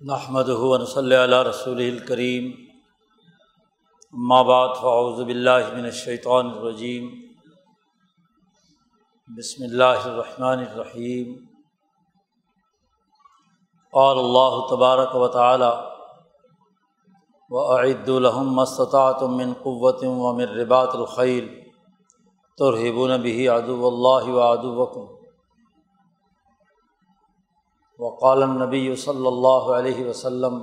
نحمد ہُون صلی اللہ رسول الکریم مابات فعوذ باللہ من الشیطان الرجیم بسم اللہ الرحمن الرحیم قال اللہ تبارک و تعالی و عید الحم مستطاعت من قوت و من رباط الخیل ترہبون به عدو اللہ و ادوکم وقال نبی صلی اللہ علیہ وسلم،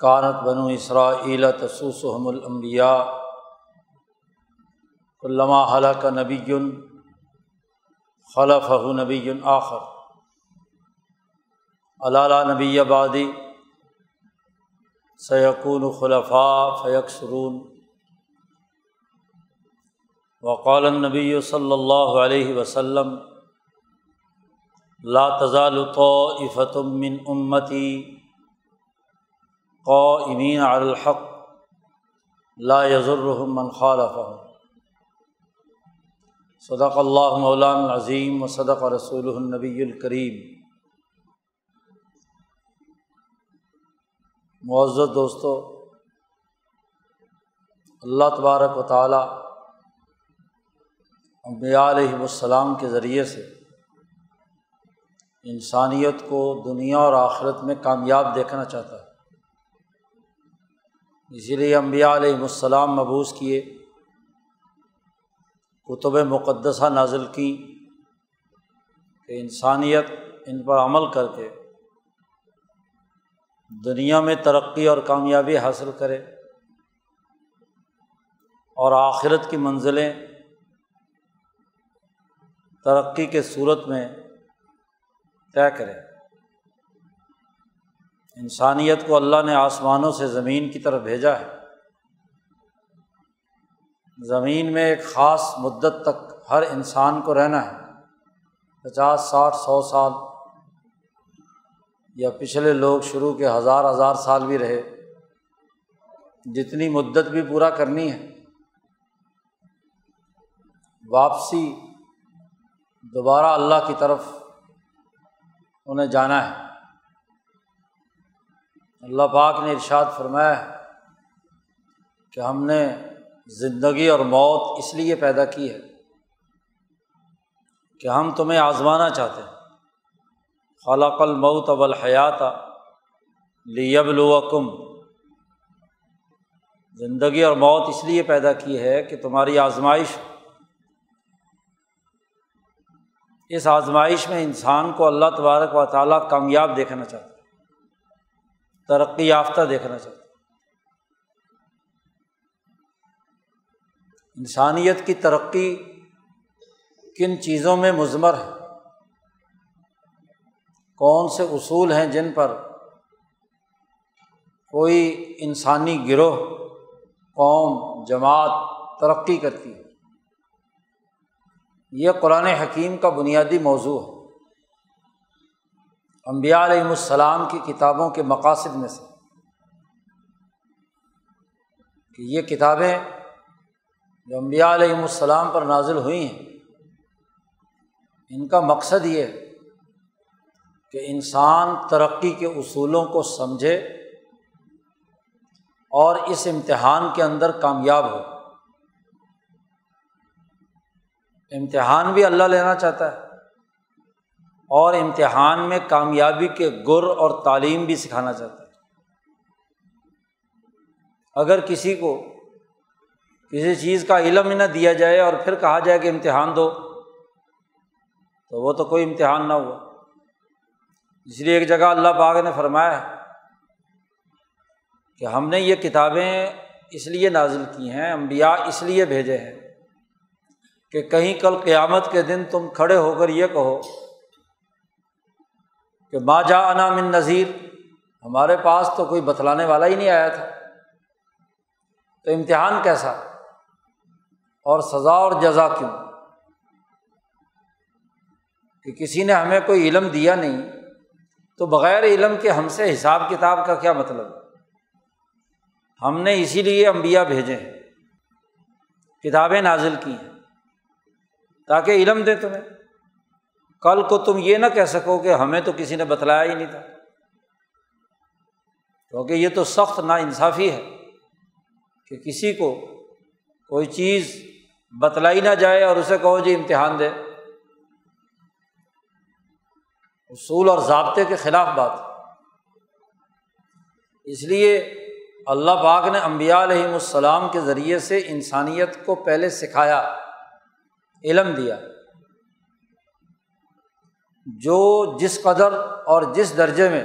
کانت بنو اسرا تسوسحم الانبیاء علامہ حلق نبی خلف نبی آخر۔ علالہ نبی آبادی سیقون خلفاء فیق سرون وقال نبی صلی اللہ علیہ وسلم لا تزال طائفة من امتی قائمین علی الحق، لا يضرهم من خالفهم. صدق اللہ مولان العظیم و صدق رسول النبی الکریم معزز دوستو، اللہ تبارک و تعالیٰ انبیاء علیہ السلام کے ذریعے سے انسانیت کو دنیا اور آخرت میں کامیاب دیکھنا چاہتا ہے۔ اسی لیے امبیا علیہ السلام مبوس کیے، کتب مقدسہ نازل کی کہ انسانیت ان پر عمل کر کے دنیا میں ترقی اور کامیابی حاصل کرے اور آخرت کی منزلیں ترقی کے صورت میں طے کرے انسانیت کو اللہ نے آسمانوں سے زمین کی طرف بھیجا ہے۔ زمین میں ایک خاص مدت تک ہر انسان کو رہنا ہے۔ پچاس، ساٹھ، سو سال یا پچھلے لوگ شروع کے ہزار ہزار سال بھی رہے۔ جتنی مدت بھی پورا کرنی ہے۔ واپسی دوبارہ اللہ کی طرف انہیں جانا ہے۔ اللہ پاک نے ارشاد فرمایا ہے کہ ہم نے زندگی اور موت اس لیے پیدا کی ہے کہ ہم تمہیں آزمانا چاہتے ہیں۔ خلاق المعت اب الحیات لیب الوکم زندگی اور موت اس لیے پیدا کی ہے کہ تمہاری آزمائش اس آزمائش میں انسان کو اللہ تبارک و تعالیٰ کامیاب دیکھنا چاہتا ہے۔ ترقی یافتہ دیکھنا چاہتا ہے۔ انسانیت کی ترقی کن چیزوں میں مضمر ہے؟ کون سے اصول ہیں جن پر کوئی انسانی گروہ، قوم، جماعت ترقی کرتی ہے؟ یہ قرآن حکیم کا بنیادی موضوع ہے۔ امبیا علیہ السلام کی کتابوں کے مقاصد میں سے۔ کہ یہ کتابیں جو امبیا علیہ السلام پر نازل ہوئی ہیں، ان کا مقصد یہ ہے کہ انسان ترقی کے اصولوں کو سمجھے اور اس امتحان کے اندر کامیاب ہو۔ امتحان بھی اللہ لینا چاہتا ہے۔ اور امتحان میں کامیابی کے گر اور تعلیم بھی سکھانا چاہتا ہے۔ اگر کسی کو کسی چیز کا علم ہی نہ دیا جائے اور پھر کہا جائے کہ امتحان دو، تو وہ تو کوئی امتحان نہ ہوا۔ اس لیے ایک جگہ اللہ پاک نے فرمایا کہ ہم نے یہ کتابیں اس لیے نازل کی ہیں امبیا اس لیے بھیجے ہیں کہ کہیں کل قیامت کے دن تم کھڑے ہو کر یہ کہو کہ ماں جا انامن نذیر، ہمارے پاس تو کوئی بتلانے والا ہی نہیں آیا تھا۔ تو امتحان کیسا؟ اور سزا اور جزا کیوں؟ کہ کسی نے ہمیں کوئی علم دیا نہیں، تو بغیر علم کے ہم سے حساب کتاب کا کیا مطلب؟ ہم نے اسی لیے امبیا بھیجے ہیں، کتابیں نازل کی ہیں۔ تاکہ علم دے تمہیں۔ کل کو تم یہ نہ کہہ سکو کہ ہمیں تو کسی نے بتلایا ہی نہیں تھا۔ کیونکہ یہ تو سخت نا انصافی ہے کہ کسی کو کوئی چیز بتلائی نہ جائے اور اسے کہو جی امتحان دے۔ اصول اور ضابطے کے خلاف بات۔ اس لیے اللہ پاک نے امبیا علیہم السلام کے ذریعے سے انسانیت کو پہلے سکھایا۔ علم دیا۔ جو جس قدر اور جس درجے میں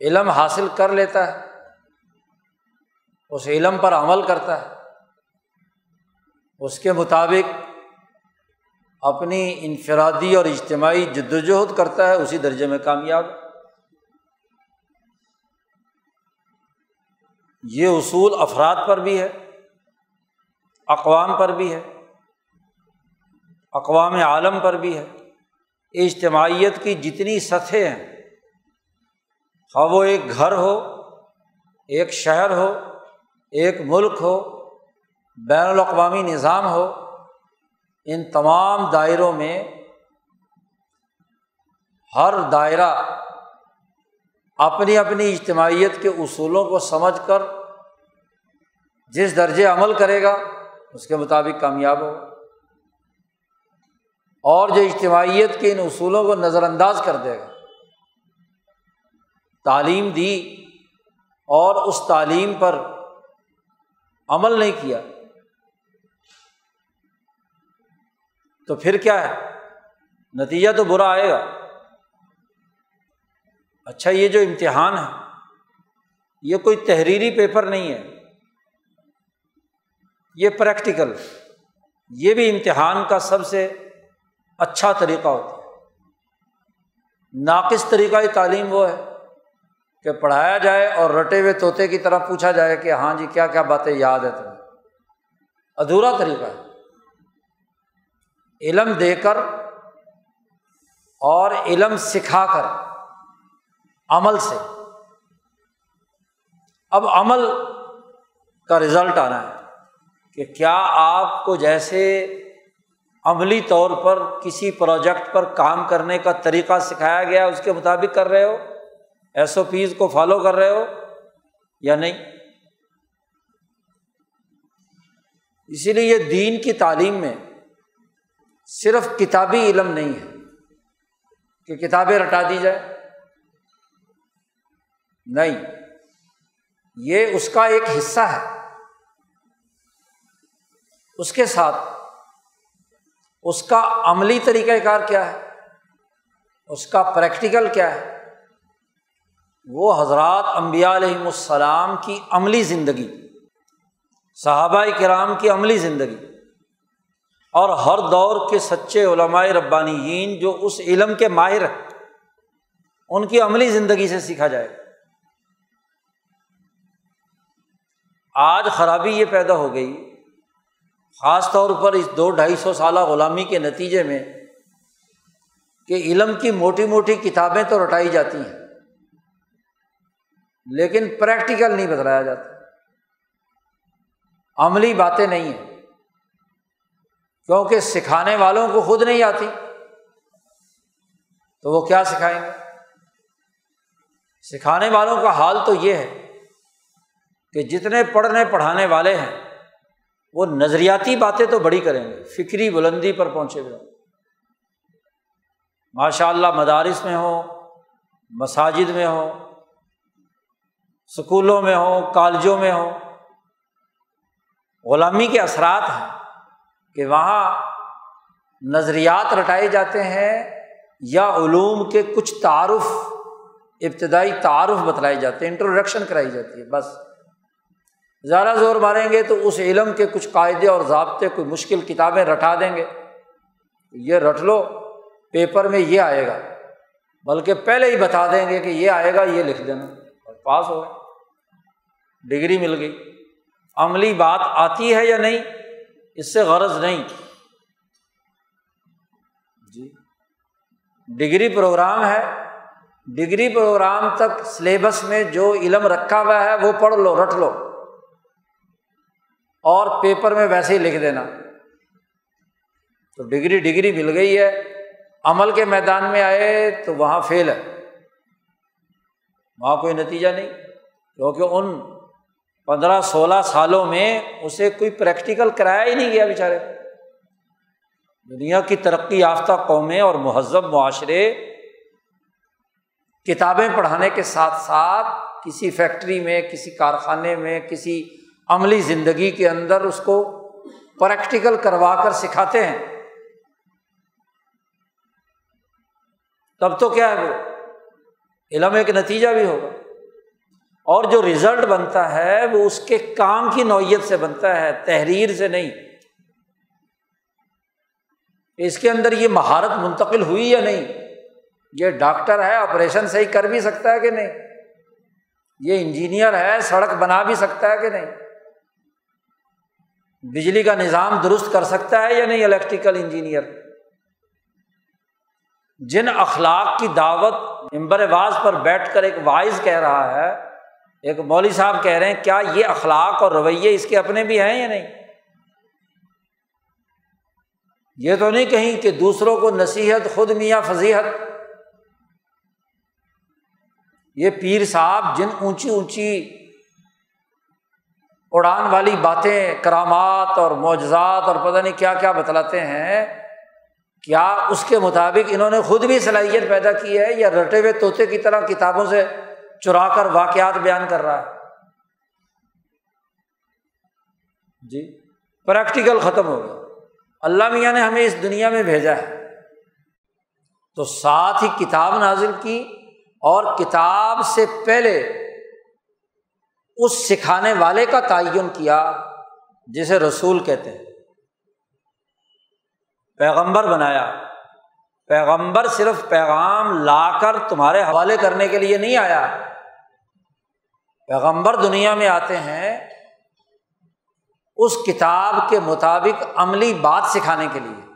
علم حاصل کر لیتا ہے، اس علم پر عمل کرتا ہے، اس کے مطابق اپنی انفرادی اور اجتماعی جد وجہد کرتا ہے، اسی درجے میں کامیاب۔ یہ اصول افراد پر بھی ہے، اقوام پر بھی ہے۔ اقوام عالم پر بھی ہے۔ اجتماعیت کی جتنی سطحیں ہیں، خواہ وہ ایک گھر ہو، ایک شہر ہو، ایک ملک ہو، بین الاقوامی نظام ہو، ان تمام دائروں میں ہر دائرہ اپنی اپنی اجتماعیت کے اصولوں کو سمجھ کر جس درجے عمل کرے گا، اس کے مطابق کامیاب ہو اور جو اجتماعیت کے ان اصولوں کو نظر انداز کر دے گا۔ تعلیم دی اور اس تعلیم پر عمل نہیں کیا۔ تو پھر کیا ہے؟ نتیجہ تو برا آئے گا۔ اچھا یہ جو امتحان ہے، یہ کوئی تحریری پیپر نہیں ہے۔ یہ پریکٹیکل۔ یہ بھی امتحان کا سب سے اچھا طریقہ ہوتا ہے۔ ناقص طریقہ تعلیم وہ ہے کہ پڑھایا جائے اور رٹے ہوئے طوطے کی طرح پوچھا جائے کہ ہاں جی کیا کیا باتیں یاد ہے تمہیں؟ ادھورا طریقہ ہے۔ علم دے کر اور علم سکھا کر عمل سے۔ اب عمل کا رزلٹ آنا ہے کہ کیا آپ کو جیسے عملی طور پر کسی پروجیکٹ پر کام کرنے کا طریقہ سکھایا گیا، اس کے مطابق کر رہے ہو؟ ایس او پیز کو فالو کر رہے ہو یا نہیں؟ اسی لیے یہ دین کی تعلیم میں صرف کتابی علم نہیں ہے کہ کتابیں رٹا دی جائے نہیں، یہ اس کا ایک حصہ ہے۔ اس کے ساتھ اس کا عملی طریقۂ کار کیا ہے؟ اس کا پریکٹیکل کیا ہے؟ وہ حضرات امبیا علیہم السلام کی عملی زندگی، صحابہ کرام کی عملی زندگی، اور ہر دور کے سچے علمائے ربانی جو اس علم کے ماہر ہیں، ان کی عملی زندگی سے سیکھا جائے۔ آج خرابی یہ پیدا ہو گئی خاص طور پر اس دو ڈھائی سو سالہ غلامی کے نتیجے میں کہ علم کی موٹی موٹی کتابیں تو رٹائی جاتی ہیں، لیکن پریکٹیکل نہیں بتلایا جاتا۔ عملی باتیں نہیں ہیں، کیونکہ سکھانے والوں کو خود نہیں آتی۔ تو وہ کیا سکھائیں گے؟ سکھانے والوں کا حال تو یہ ہے کہ جتنے پڑھنے پڑھانے والے ہیں وہ نظریاتی باتیں تو بڑی کریں گے، فکری بلندی پر پہنچے ہوئے۔ ماشاء اللہ مدارس میں ہو، مساجد میں ہو اسکولوں میں ہوں کالجوں میں ہوں غلامی کے اثرات ہیں کہ وہاں نظریات رٹائے جاتے ہیں یا علوم کے کچھ تعارف، ابتدائی تعارف بتلائے جاتے ہیں انٹروڈکشن کرائی جاتی ہے، بس۔ زیادہ زور ماریں گے تو اس علم کے کچھ قاعدے اور ضابطے، کوئی مشکل کتابیں رٹا دیں گے۔ یہ رٹ لو، پیپر میں یہ آئے گا۔ بلکہ پہلے ہی بتا دیں گے کہ یہ آئے گا، یہ لکھ دینا۔ اور پاس ہو گئے۔ ڈگری مل گئی۔ عملی بات آتی ہے یا نہیں، اس سے غرض نہیں۔ جی۔ ڈگری پروگرام ہے۔ ڈگری پروگرام تک سلیبس میں جو علم رکھا ہوا ہے، وہ پڑھ لو، رٹ لو۔ اور پیپر میں ویسے ہی لکھ دینا۔ تو ڈگری ڈگری مل گئی ہے۔ عمل کے میدان میں آئے تو وہاں فیل ہے۔ وہاں کوئی نتیجہ نہیں، کیونکہ ان پندرہ سولہ سالوں میں اسے کوئی پریکٹیکل کرایا ہی نہیں گیا بیچارے۔ دنیا کی ترقی یافتہ قومیں اور مہذب معاشرے کتابیں پڑھانے کے ساتھ ساتھ کسی فیکٹری میں، کسی کارخانے میں، کسی عملی زندگی کے اندر اس کو پریکٹیکل کروا کر سکھاتے ہیں۔ تب تو کیا ہے وہ؟ علم ایک نتیجہ بھی ہوگا۔ اور جو رزلٹ بنتا ہے وہ اس کے کام کی نوعیت سے بنتا ہے، تحریر سے نہیں۔ اس کے اندر یہ مہارت منتقل ہوئی یا نہیں؟ یہ ڈاکٹر ہے آپریشن صحیح کر بھی سکتا ہے کہ نہیں؟ یہ انجینئر ہے، سڑک بنا بھی سکتا ہے کہ نہیں؟ بجلی کا نظام درست کر سکتا ہے یا نہیں الیکٹریکل انجینئر جن اخلاق کی دعوت امبر واز پر بیٹھ کر ایک وائز کہہ رہا ہے، ایک مولوی صاحب کہہ رہے ہیں، کیا یہ اخلاق اور رویے اس کے اپنے بھی ہیں یا نہیں؟ یہ تو نہیں کہیں کہ دوسروں کو نصیحت، خود میاں فضیحت۔ یہ پیر صاحب جن اونچی اونچی اڑان والی باتیں، کرامات اور معجزات اور پتہ نہیں کیا کیا بتلاتے ہیں، کیا اس کے مطابق انہوں نے خود بھی صلاحیت پیدا کی ہے یا رٹے ہوئے طوطے کی طرح کتابوں سے چرا کر واقعات بیان کر رہا ہے؟ جی پریکٹیکل ختم ہو گیا۔ اللہ میاں نے ہمیں اس دنیا میں بھیجا ہے۔ تو ساتھ ہی کتاب نازل کی اور کتاب سے پہلے اس سکھانے والے کا تعین کیا جسے رسول کہتے ہیں۔ پیغمبر بنایا۔ پیغمبر صرف پیغام لا کر تمہارے حوالے کرنے کے لیے نہیں آیا۔ پیغمبر دنیا میں آتے ہیں اس کتاب کے مطابق عملی بات سکھانے کے لیے۔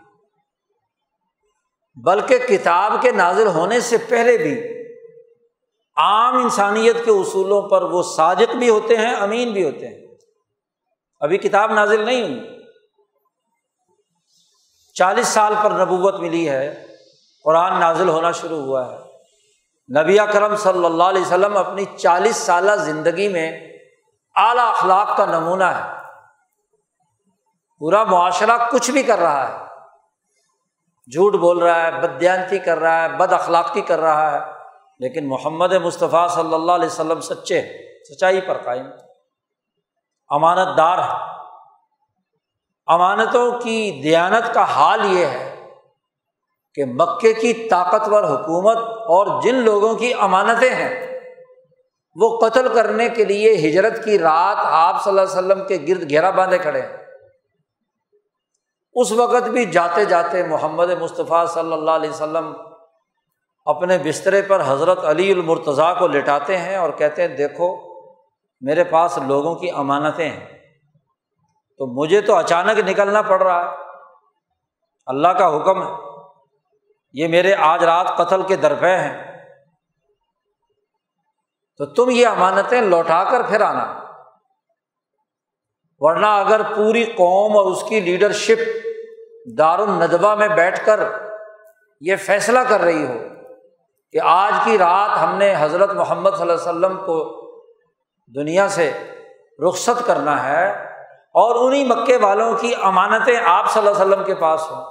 بلکہ کتاب کے نازل ہونے سے پہلے بھی عام انسانیت کے اصولوں پر وہ صادق بھی ہوتے ہیں، امین بھی ہوتے ہیں۔ ابھی کتاب نازل نہیں ہوئی۔ چالیس سال پر نبوت ملی ہے، قرآن نازل ہونا شروع ہوا ہے۔ نبی کرم صلی اللہ علیہ وسلم اپنی چالیس سالہ زندگی میں اعلیٰ اخلاق کا نمونہ ہے۔ پورا معاشرہ کچھ بھی کر رہا ہے۔ جھوٹ بول رہا ہے بدیانتی کر رہا ہے، بد اخلاقی کر رہا ہے۔ لیکن محمد مصطفیٰ صلی اللہ علیہ وسلم سچے سچائی پر قائم امانت دار ہے امانتوں کی دیانت کا حال یہ ہے کہ مکے کی طاقتور حکومت اور جن لوگوں کی امانتیں ہیں، وہ قتل کرنے کے لیے ہجرت کی رات آپ صلی اللہ علیہ وسلم کے گرد گھیرا باندھے کھڑے ہیں۔ اس وقت بھی جاتے جاتے محمد مصطفیٰ صلی اللہ علیہ وسلم اپنے بسترے پر حضرت علی المرتضیٰ کو لٹاتے ہیں اور کہتے ہیں، دیکھو، میرے پاس لوگوں کی امانتیں ہیں۔ تو مجھے تو اچانک نکلنا پڑ رہا ہے۔ اللہ کا حکم ہے۔ یہ میرے آج رات قتل کے درپے ہیں۔ تو تم یہ امانتیں لوٹا کر پھر آنا۔ ورنہ اگر پوری قوم اور اس کی لیڈرشپ دار الندبہ میں بیٹھ کر یہ فیصلہ کر رہی ہو۔ کہ آج کی رات ہم نے حضرت محمد صلی اللہ علیہ وسلم کو دنیا سے رخصت کرنا ہے اور انہیں مکے والوں کی امانتیں آپ صلی اللہ علیہ وسلم کے پاس ہوں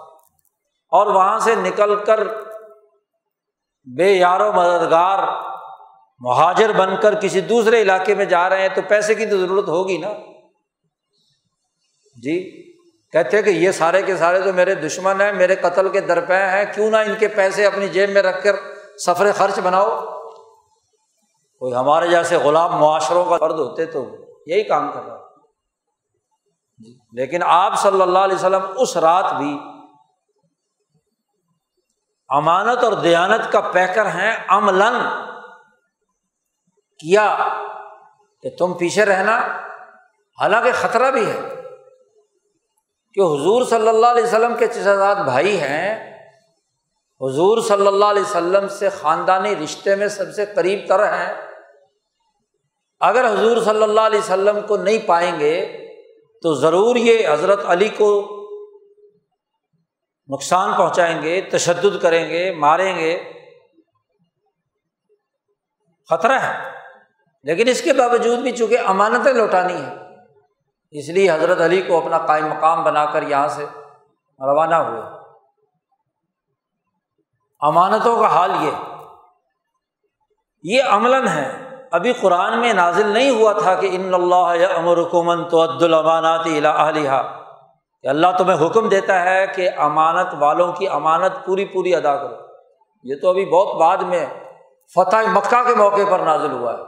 اور وہاں سے نکل کر بے یار و مددگار مہاجر بن کر کسی دوسرے علاقے میں جا رہے ہیں تو پیسے کی تو ضرورت ہوگی نا؟ جی کہتے کہ یہ سارے کے سارے تو میرے دشمن ہیں، میرے قتل کے درپے ہیں، کیوں نہ ان کے پیسے اپنی جیب میں رکھ کر سفر خرچ بناؤ۔ کوئی ہمارے جیسے غلام معاشروں کا فرد ہوتے تو یہی کام کر رہا۔ جی لیکن آپ صلی اللہ علیہ وسلم اس رات بھی امانت اور دیانت کا پیکر ہیں املن کیا کہ تم پیچھے رہنا۔ حالانکہ خطرہ بھی ہے کہ حضور صلی اللہ علیہ وسلم کے چشاد بھائی ہیں۔ حضور صلی اللہ علیہ وسلم سے خاندانی رشتے میں سب سے قریب تر ہیں۔ اگر حضور صلی اللہ علیہ وسلم کو نہیں پائیں گے، تو ضرور یہ حضرت علی کو نقصان پہنچائیں گے، تشدد کریں گے، ماریں گے۔ خطرہ ہے۔ لیکن اس کے باوجود بھی چونکہ امانتیں لوٹانی ہیں، اس لیے حضرت علی کو اپنا قائم مقام بنا کر یہاں سے روانہ ہوئے۔ امانتوں کا حال یہ۔ یہ عملاً ہے۔ ابھی قرآن میں نازل نہیں ہوا تھا کہ ان اللہ امرکمن تو عد الاماناتی الحلیہ کہ اللہ تمہیں حکم دیتا ہے کہ امانت والوں کی امانت پوری پوری ادا کرو۔ یہ تو ابھی بہت بعد میں فتح مکہ کے موقع پر نازل ہوا ہے۔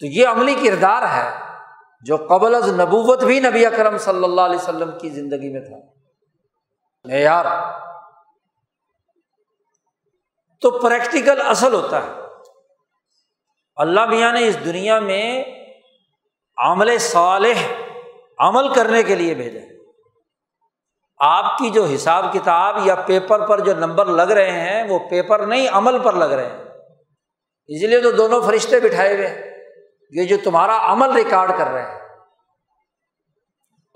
تو یہ عملی کردار ہے جو قبل از نبوت بھی نبی اکرم صلی اللہ علیہ وسلم کی زندگی میں تھا۔ معیار تو پریکٹیکل اصل ہوتا ہے۔ اللہ میاں نے اس دنیا میں عمل صالح عمل کرنے کے لیے بھیجا آپ کی جو حساب کتاب یا پیپر پر جو نمبر لگ رہے ہیں، وہ پیپر نہیں، عمل پر لگ رہے ہیں۔ اس لیے تو دونوں فرشتے بٹھائے ہوئے یہ جو تمہارا عمل ریکارڈ کر رہے ہیں۔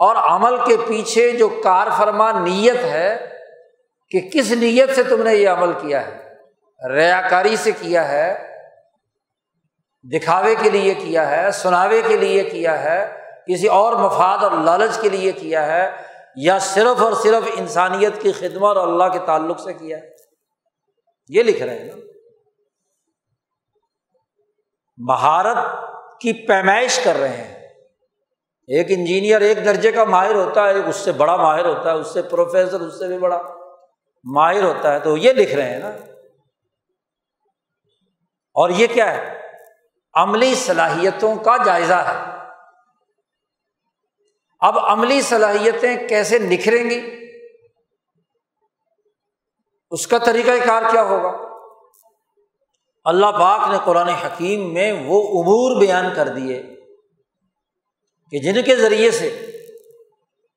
اور عمل کے پیچھے جو کار فرما نیت ہے کہ کس نیت سے تم نے یہ عمل کیا ہے؟ ریا کاری سے کیا ہے؟ دکھاوے کے لیے کیا ہے؟ سناوے کے لیے کیا ہے؟ کسی اور مفاد اور لالچ کے لیے کیا ہے؟ یا صرف اور صرف انسانیت کی خدمت اور اللہ کے تعلق سے کیا ہے؟ یہ لکھ رہے ہیں نا۔ مہارت کی پیمائش کر رہے ہیں۔ ایک انجینئر ایک درجے کا ماہر ہوتا ہے، اس سے بڑا ماہر ہوتا ہے، اس سے پروفیسر، اس سے بھی بڑا ماہر ہوتا ہے، تو یہ لکھ رہے ہیں نا۔ اور یہ کیا ہے؟ عملی صلاحیتوں کا جائزہ ہے۔ اب عملی صلاحیتیں کیسے نکھریں گی؟ اس کا طریقہ کار کیا ہوگا؟ اللہ پاک نے قرآن حکیم میں وہ امور بیان کر دیے۔ کہ جن کے ذریعے سے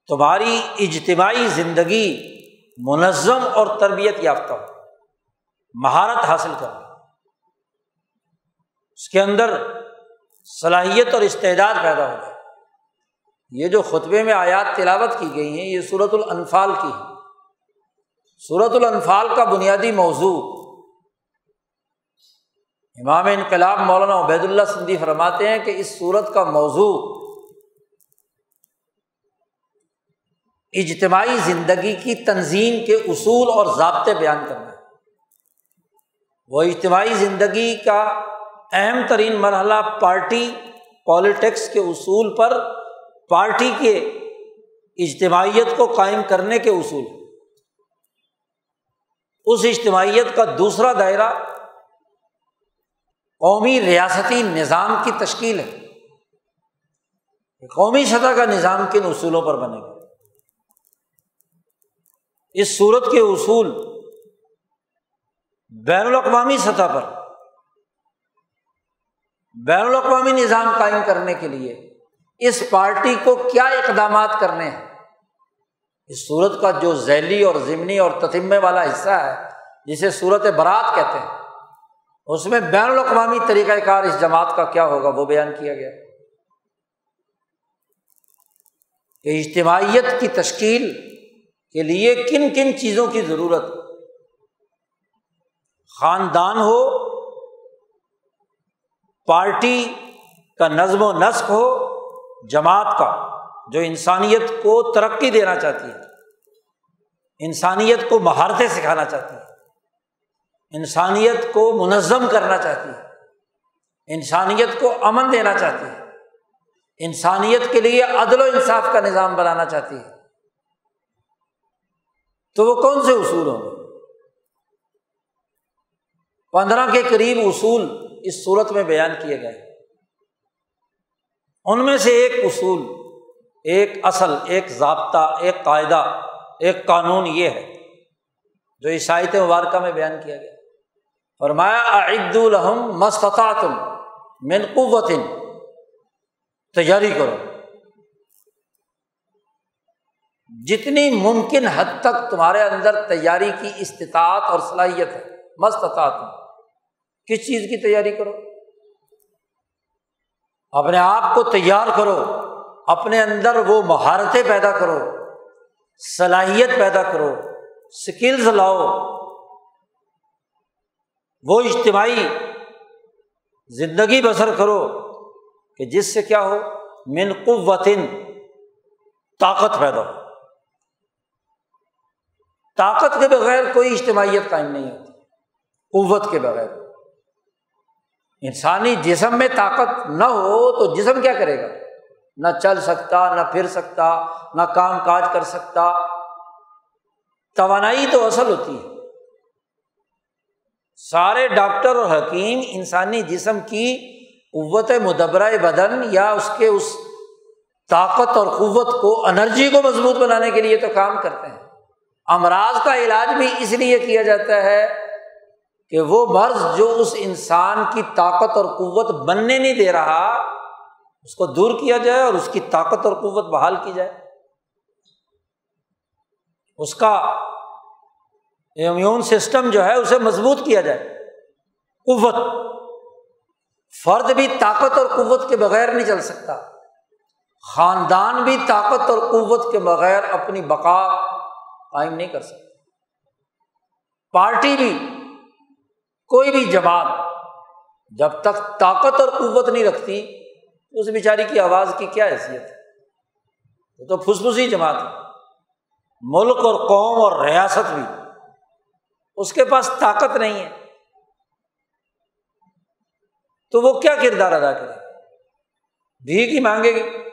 تمہاری اجتماعی زندگی منظم اور تربیت یافتہ ہو، مہارت حاصل کر اس کے اندر صلاحیت اور استعداد پیدا ہو۔ جائے یہ جو خطبے میں آیات تلاوت کی گئی ہیں، یہ صورت الانفال کی ہے صورت الانفال کا بنیادی موضوع امام انقلاب مولانا عبید اللہ سندی فرماتے ہیں کہ اس صورت کا موضوع اجتماعی زندگی کی تنظیم کے اصول اور ضابطے بیان کرنا ہے۔ وہ اجتماعی زندگی کا اہم ترین مرحلہ پارٹی پالیٹکس کے اصول پر پارٹی کے اجتماعیت کو قائم کرنے کے اصول اس اجتماعیت کا دوسرا دائرہ قومی ریاستی نظام کی تشکیل ہے۔ قومی سطح کا نظام کن اصولوں پر بنے گا؟ اس صورت کے اصول بین الاقوامی سطح پر، بین الاقوامی نظام قائم کرنے کے لیے اس پارٹی کو کیا اقدامات کرنے ہیں؟ اس صورت کا جو ذیلی اور ضمنی اور تتمے والا حصہ ہے، جسے صورت برات کہتے ہیں، اس میں بین الاقوامی طریقۂ کار اس جماعت کا کیا ہوگا؟ وہ بیان کیا گیا۔ کہ اجتماعیت کی تشکیل کے لیے کن کن چیزوں کی ضرورت خاندان ہو، پارٹی کا نظم و نسق ہو، جماعت کا، جو انسانیت کو ترقی دینا چاہتی ہے، انسانیت کو مہارتیں سکھانا چاہتی ہے، انسانیت کو منظم کرنا چاہتی ہے، انسانیت کو امن دینا چاہتی ہے، انسانیت کے لیے عدل و انصاف کا نظام بنانا چاہتی ہے۔ تو وہ کون سے اصول ہوں گے؟ پندرہ کے قریب اصول اس صورت میں بیان کیے گئے ان میں سے ایک اصول، ایک اصل، ایک ضابطہ، ایک قاعدہ، ایک قانون یہ ہے، جو عیسائیت مبارکہ میں بیان کیا گیا۔ فرمایا عید الحم مستطاطم من قوت، تیاری کرو۔ جتنی ممکن حد تک تمہارے اندر تیاری کی استطاعت اور صلاحیت ہے مستطاط کس چیز کی تیاری کرو؟ اپنے آپ کو تیار کرو، اپنے اندر وہ مہارتیں پیدا کرو، صلاحیت پیدا کرو اسکلز لاؤ۔ وہ اجتماعی زندگی بسر کرو کہ جس سے کیا ہو؟ من قوتن، طاقت پیدا ہو۔ طاقت کے بغیر کوئی اجتماعیت قائم نہیں ہوتی، قوت کے بغیر۔ انسانی جسم میں طاقت نہ ہو تو جسم کیا کرے گا؟ نہ چل سکتا، نہ پھر سکتا، نہ کام کاج کر سکتا۔ توانائی تو اصل ہوتی ہے۔ سارے ڈاکٹر اور حکیم انسانی جسم کی قوت مدبرۂ بدن یا اس کے اس طاقت اور قوت کو، انرجی کو مضبوط بنانے کے لیے تو کام کرتے ہیں۔ امراض کا علاج بھی اس لیے کیا جاتا ہے کہ وہ مرض جو اس انسان کی طاقت اور قوت بننے نہیں دے رہا، اس کو دور کیا جائے اور اس کی طاقت اور قوت بحال کی جائے۔ اس کا امیون سسٹم جو ہے، اسے مضبوط کیا جائے۔ قوت۔ فرد بھی طاقت اور قوت کے بغیر نہیں چل سکتا۔ خاندان بھی طاقت اور قوت کے بغیر اپنی بقا قائم نہیں کر سکتا پارٹی بھی، کوئی بھی جماعت جب تک طاقت اور قوت نہیں رکھتی، اس بیچاری کی آواز کی کیا حیثیت ہے؟ وہ تو پھسپھسی جماعت ہے۔ ملک اور قوم اور ریاست بھی۔ اس کے پاس طاقت نہیں ہے۔ تو وہ کیا کردار ادا کرے؟ بھیک ہی مانگے گی۔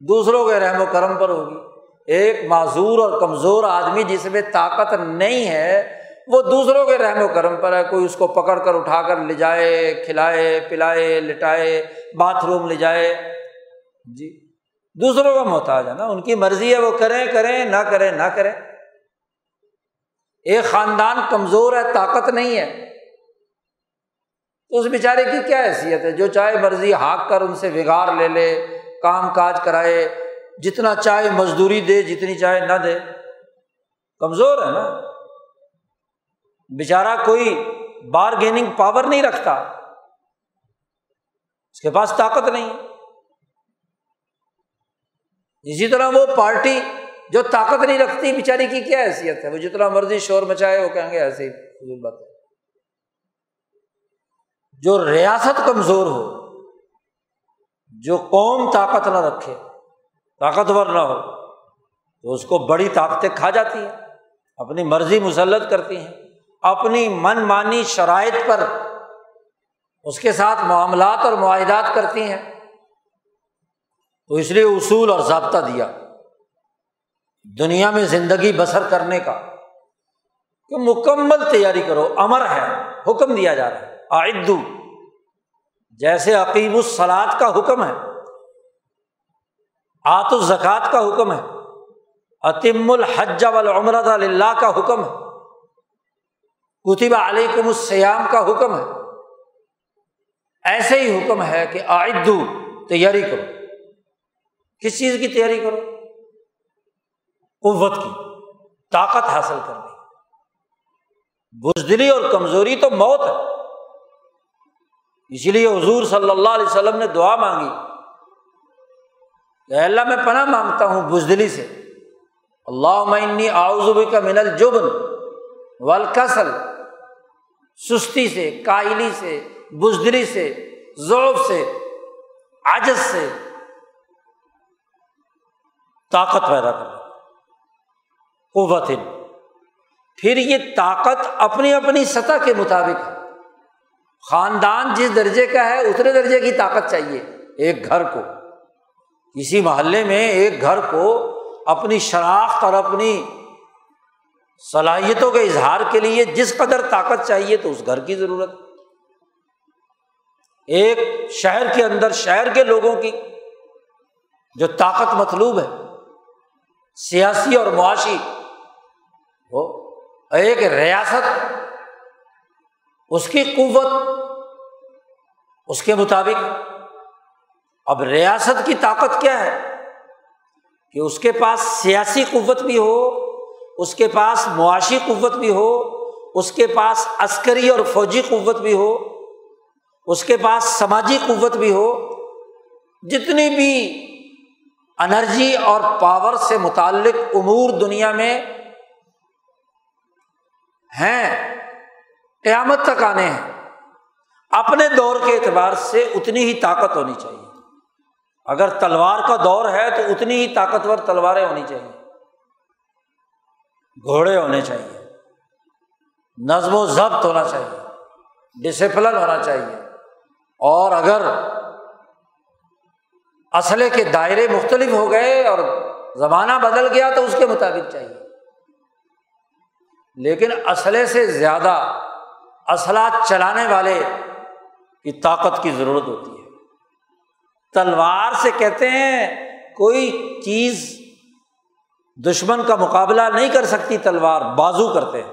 دوسروں کے رحم و کرم پر ہوگی۔ ایک معذور اور کمزور آدمی جس میں طاقت نہیں ہے، وہ دوسروں کے رحم و کرم پر ہے۔ کوئی اس کو پکڑ کر اٹھا کر لے جائے، کھلائے، پلائے، لٹائے، باتھ روم لے جائے۔ جی دوسروں کا محتاج ہے نا۔ ان کی مرضی ہے، وہ کریں کریں، نہ کریں نہ کریں۔ ایک خاندان کمزور ہے، طاقت نہیں ہے۔ تو اس بیچارے کی کیا حیثیت ہے؟ جو چاہے مرضی، ہاک کر ان سے بگاڑ لے لے، کام کاج کرائے۔ جتنا چاہے مزدوری دے، جتنی چاہے نہ دے۔ کمزور ہے نا۔ بیچارہ کوئی بارگیننگ پاور نہیں رکھتا۔ اس کے پاس طاقت نہیں۔ اسی طرح وہ پارٹی جو طاقت نہیں رکھتی، بیچاری کی کیا حیثیت ہے؟ وہ جتنا مرضی شور مچائے، وہ کہیں گے ایسے ہی بات ہے۔ جو ریاست کمزور ہو، جو قوم طاقت نہ رکھے طاقتور نہ ہو، تو اس کو بڑی طاقتیں کھا جاتی ہیں، اپنی مرضی مسلط کرتی ہیں، اپنی من مانی شرائط پر اس کے ساتھ معاملات اور معاہدات کرتی ہیں۔ تو اس لیے اصول اور ضابطہ دیا۔ دنیا میں زندگی بسر کرنے کا کہ مکمل تیاری کرو، امر ہے، حکم دیا جا رہا ہے۔ آئدو جیسے عقیب السلاد کا حکم ہے۔ آت الزکات کا حکم ہے۔ عطم الحج والعمرۃ اللہ کا حکم ہے۔ کتب علیکم السیام کا حکم ہے۔ ایسے ہی حکم ہے کہ آئدو تیاری کرو۔ کس چیز کی تیاری کرو؟ قوت کی، طاقت حاصل کرنے بزدلی اور کمزوری تو موت ہے۔ اسی لیے حضور صلی اللہ علیہ وسلم نے دعا مانگی۔ کہ اللہ، میں پناہ مانگتا ہوں بزدلی سے۔ اللہ معنی آؤزبی کا من الجبن والکسل۔ سستی سے، کائلی سے، بزدلی سے ذوف سے، عجز سے۔ طاقت پیدا کر۔ قوت پھر یہ طاقت اپنی اپنی سطح کے مطابق۔ ہے خاندان جس درجے کا ہے، اتنے درجے کی طاقت چاہیے۔ ایک گھر کو۔ کسی محلے میں ایک گھر کو اپنی شناخت اور اپنی صلاحیتوں کے اظہار کے لیے جس قدر طاقت چاہیے تو اس گھر کی ضرورت ایک شہر کے اندر شہر کے لوگوں کی جو طاقت مطلوب ہے، سیاسی اور معاشی، وہ ایک ریاست، اس کی قوت، اس کے مطابق اب ریاست کی طاقت کیا ہے؟ کہ اس کے پاس سیاسی قوت بھی ہو، اس کے پاس معاشی قوت بھی ہو، اس کے پاس عسکری اور فوجی قوت بھی ہو، اس کے پاس سماجی قوت بھی ہو، جتنی بھی انرجی اور پاور سے متعلق امور دنیا میں ہیں، قیامت تک آنے ہیں۔ اپنے دور کے اعتبار سے اتنی ہی طاقت ہونی چاہیے۔ اگر تلوار کا دور ہے تو اتنی ہی طاقتور تلواریں ہونی چاہیے۔ گھوڑے ہونے چاہیے۔ نظم و ضبط ہونا چاہیے۔ ڈسپلن ہونا چاہیے۔ اور اگر اسلحے کے دائرے مختلف ہو گئے اور زمانہ بدل گیا تو اس کے مطابق چاہیے۔ لیکن اسلحے سے زیادہ اسلحہ چلانے والے کی طاقت کی ضرورت ہوتی ہے۔ تلوار سے کہتے ہیں، کوئی چیز دشمن کا مقابلہ نہیں کر سکتی تلوار، بازو کرتے ہیں۔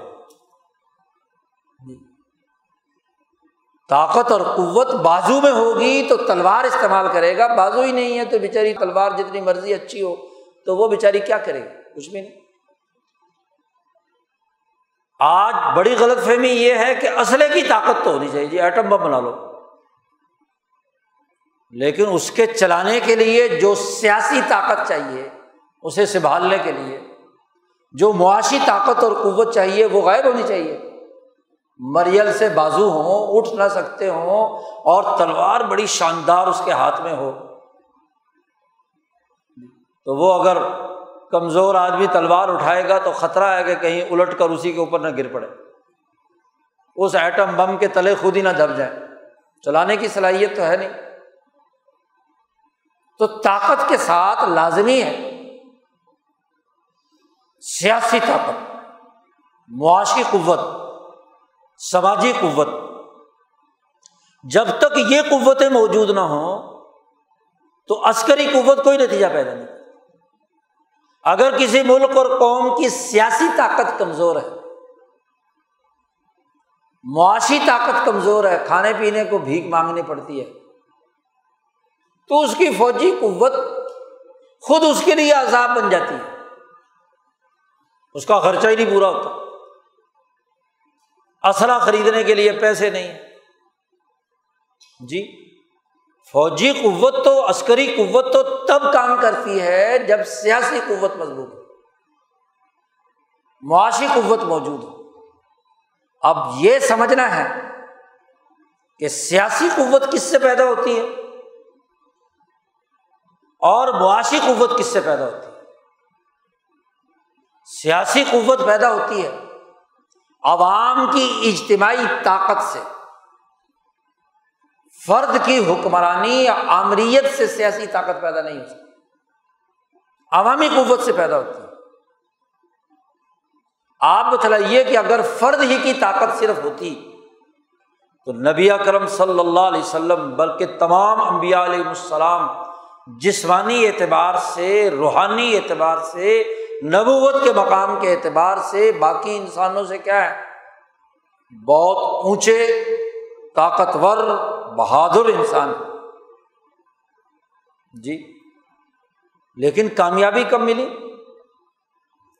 طاقت اور قوت بازو میں ہوگی تو تلوار استعمال کرے گا، بازو ہی نہیں ہے تو بیچاری تلوار جتنی مرضی اچھی ہو تو وہ بیچاری کیا کرے گی کچھ بھی نہیں۔ آج بڑی غلط فہمی یہ ہے کہ اسلحے کی طاقت تو ہونی چاہیے جی ایٹم بم بنا لو۔ لیکن اس کے چلانے کے لیے جو سیاسی طاقت چاہیے، اسے سنبھالنے کے لیے، جو معاشی طاقت اور قوت چاہیے، وہ غائب ہونی چاہیے۔ مریل سے بازو ہوں، اٹھ نہ سکتے ہوں اور تلوار بڑی شاندار اس کے ہاتھ میں ہو۔ تو وہ اگر کمزور آدمی تلوار اٹھائے گا تو خطرہ ہے کہ کہیں الٹ کر اسی کے اوپر نہ گر پڑے۔ اس ایٹم بم کے تلے خود ہی نہ دب جائے چلانے کی صلاحیت تو ہے نہیں۔ تو طاقت کے ساتھ لازمی ہے۔ سیاسی طاقت، معاشی قوت، سماجی قوت۔ جب تک یہ قوتیں موجود نہ ہوں، تو عسکری قوت کوئی نتیجہ پیدا نہیں اگر کسی ملک اور قوم کی سیاسی طاقت کمزور ہے، معاشی طاقت کمزور ہے، کھانے پینے کو بھیک مانگنی پڑتی ہے تو اس کی فوجی قوت خود اس کے لیے عذاب بن جاتی ہے۔ اس کا خرچہ ہی نہیں پورا ہوتا۔ اسلحہ خریدنے کے لیے پیسے نہیں۔ جی فوجی قوت تو، عسکری قوت تو تب کام کرتی ہے جب سیاسی قوت مضبوط ہو۔ معاشی قوت موجود ہو۔ اب یہ سمجھنا ہے کہ سیاسی قوت کس سے پیدا ہوتی ہے؟ اور معاشی قوت کس سے پیدا ہوتی ہے؟ سیاسی قوت پیدا ہوتی ہے عوام کی اجتماعی طاقت سے، فرد کی حکمرانی یا آمریت سے سیاسی طاقت پیدا نہیں ہو سکتی۔ عوامی قوت سے پیدا ہوتی ہے۔ آپ بتلائیے کہ اگر فرد ہی کی طاقت صرف ہوتی، تو نبی کرم صلی اللہ علیہ وسلم بلکہ تمام انبیاء علیہ السلام جسمانی اعتبار سے، روحانی اعتبار سے، نبوت کے مقام کے اعتبار سے باقی انسانوں سے کیا ہے؟ بہت اونچے، طاقتور، بہادر انسان جی۔ لیکن کامیابی کب ملی؟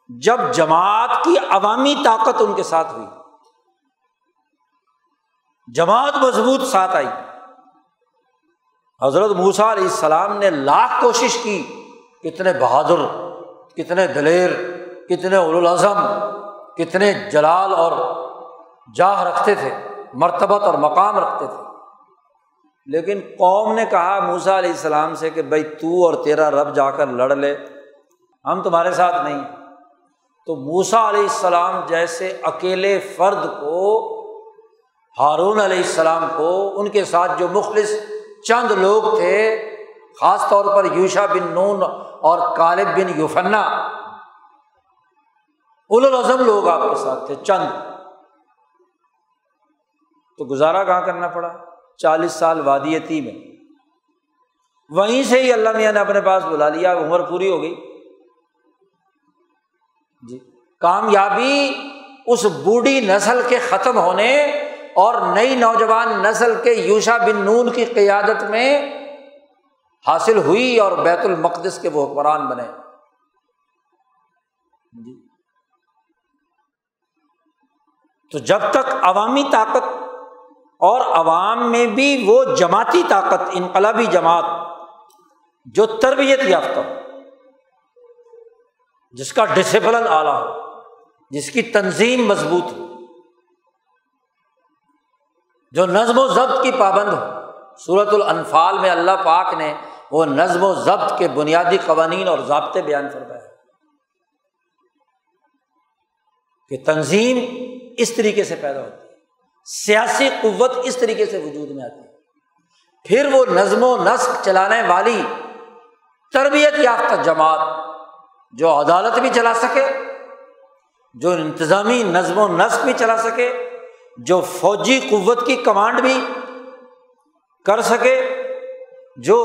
جب جماعت کی عوامی طاقت ان کے ساتھ ہوئی۔ جماعت مضبوط ساتھ آئی۔ حضرت موسا علیہ السلام نے لاکھ کوشش کی، کتنے بہادر، کتنے دلیر، کتنے الاظم کتنے جلال اور جاہ رکھتے تھے، مرتبت اور مقام رکھتے تھے۔ لیکن قوم نے کہا موسا علیہ السلام سے کہ بھائی تو اور تیرا رب جا کر لڑ لے، ہم تمہارے ساتھ نہیں۔ تو موسا علیہ السلام جیسے اکیلے فرد کو، ہارون علیہ السلام کو، ان کے ساتھ جو مخلص چند لوگ تھے، خاص طور پر یوشا بن نون اور کالب بن یوفنا الاظم لوگ آپ کے ساتھ تھے، چند۔ تو گزارا کہاں کرنا پڑا؟ چالیس سال وادیتی میں۔ وہیں سے ہی اللہ میاں نے اپنے پاس بلا لیا، عمر پوری ہو گئی۔ جی۔ کامیابی اس بوڑھی نسل کے ختم ہونے اور نئی نوجوان نسل کے یوشا بن نون کی قیادت میں حاصل ہوئی اور بیت المقدس کے وہ حکمران بنے۔ جی۔ تو جب تک عوامی طاقت اور عوام میں بھی وہ جماعتی طاقت، انقلابی جماعت جو تربیت یافتہ ہو، جس کا ڈسپلن اعلیٰ ہو، جس کی تنظیم مضبوط ہو جو نظم و ضبط کی پابند ہو۔ صورت الانفال میں اللہ پاک نے وہ نظم و ضبط کے بنیادی قوانین اور ضابطے بیان فرمائے۔ کہ تنظیم اس طریقے سے پیدا ہوتی ہے۔ سیاسی قوت اس طریقے سے وجود میں آتی ہے۔ پھر وہ نظم و نسق چلانے والی تربیت یافتہ جماعت جو عدالت بھی چلا سکے، جو انتظامی نظم و نسق بھی چلا سکے جو فوجی قوت کی کمانڈ بھی کر سکے، جو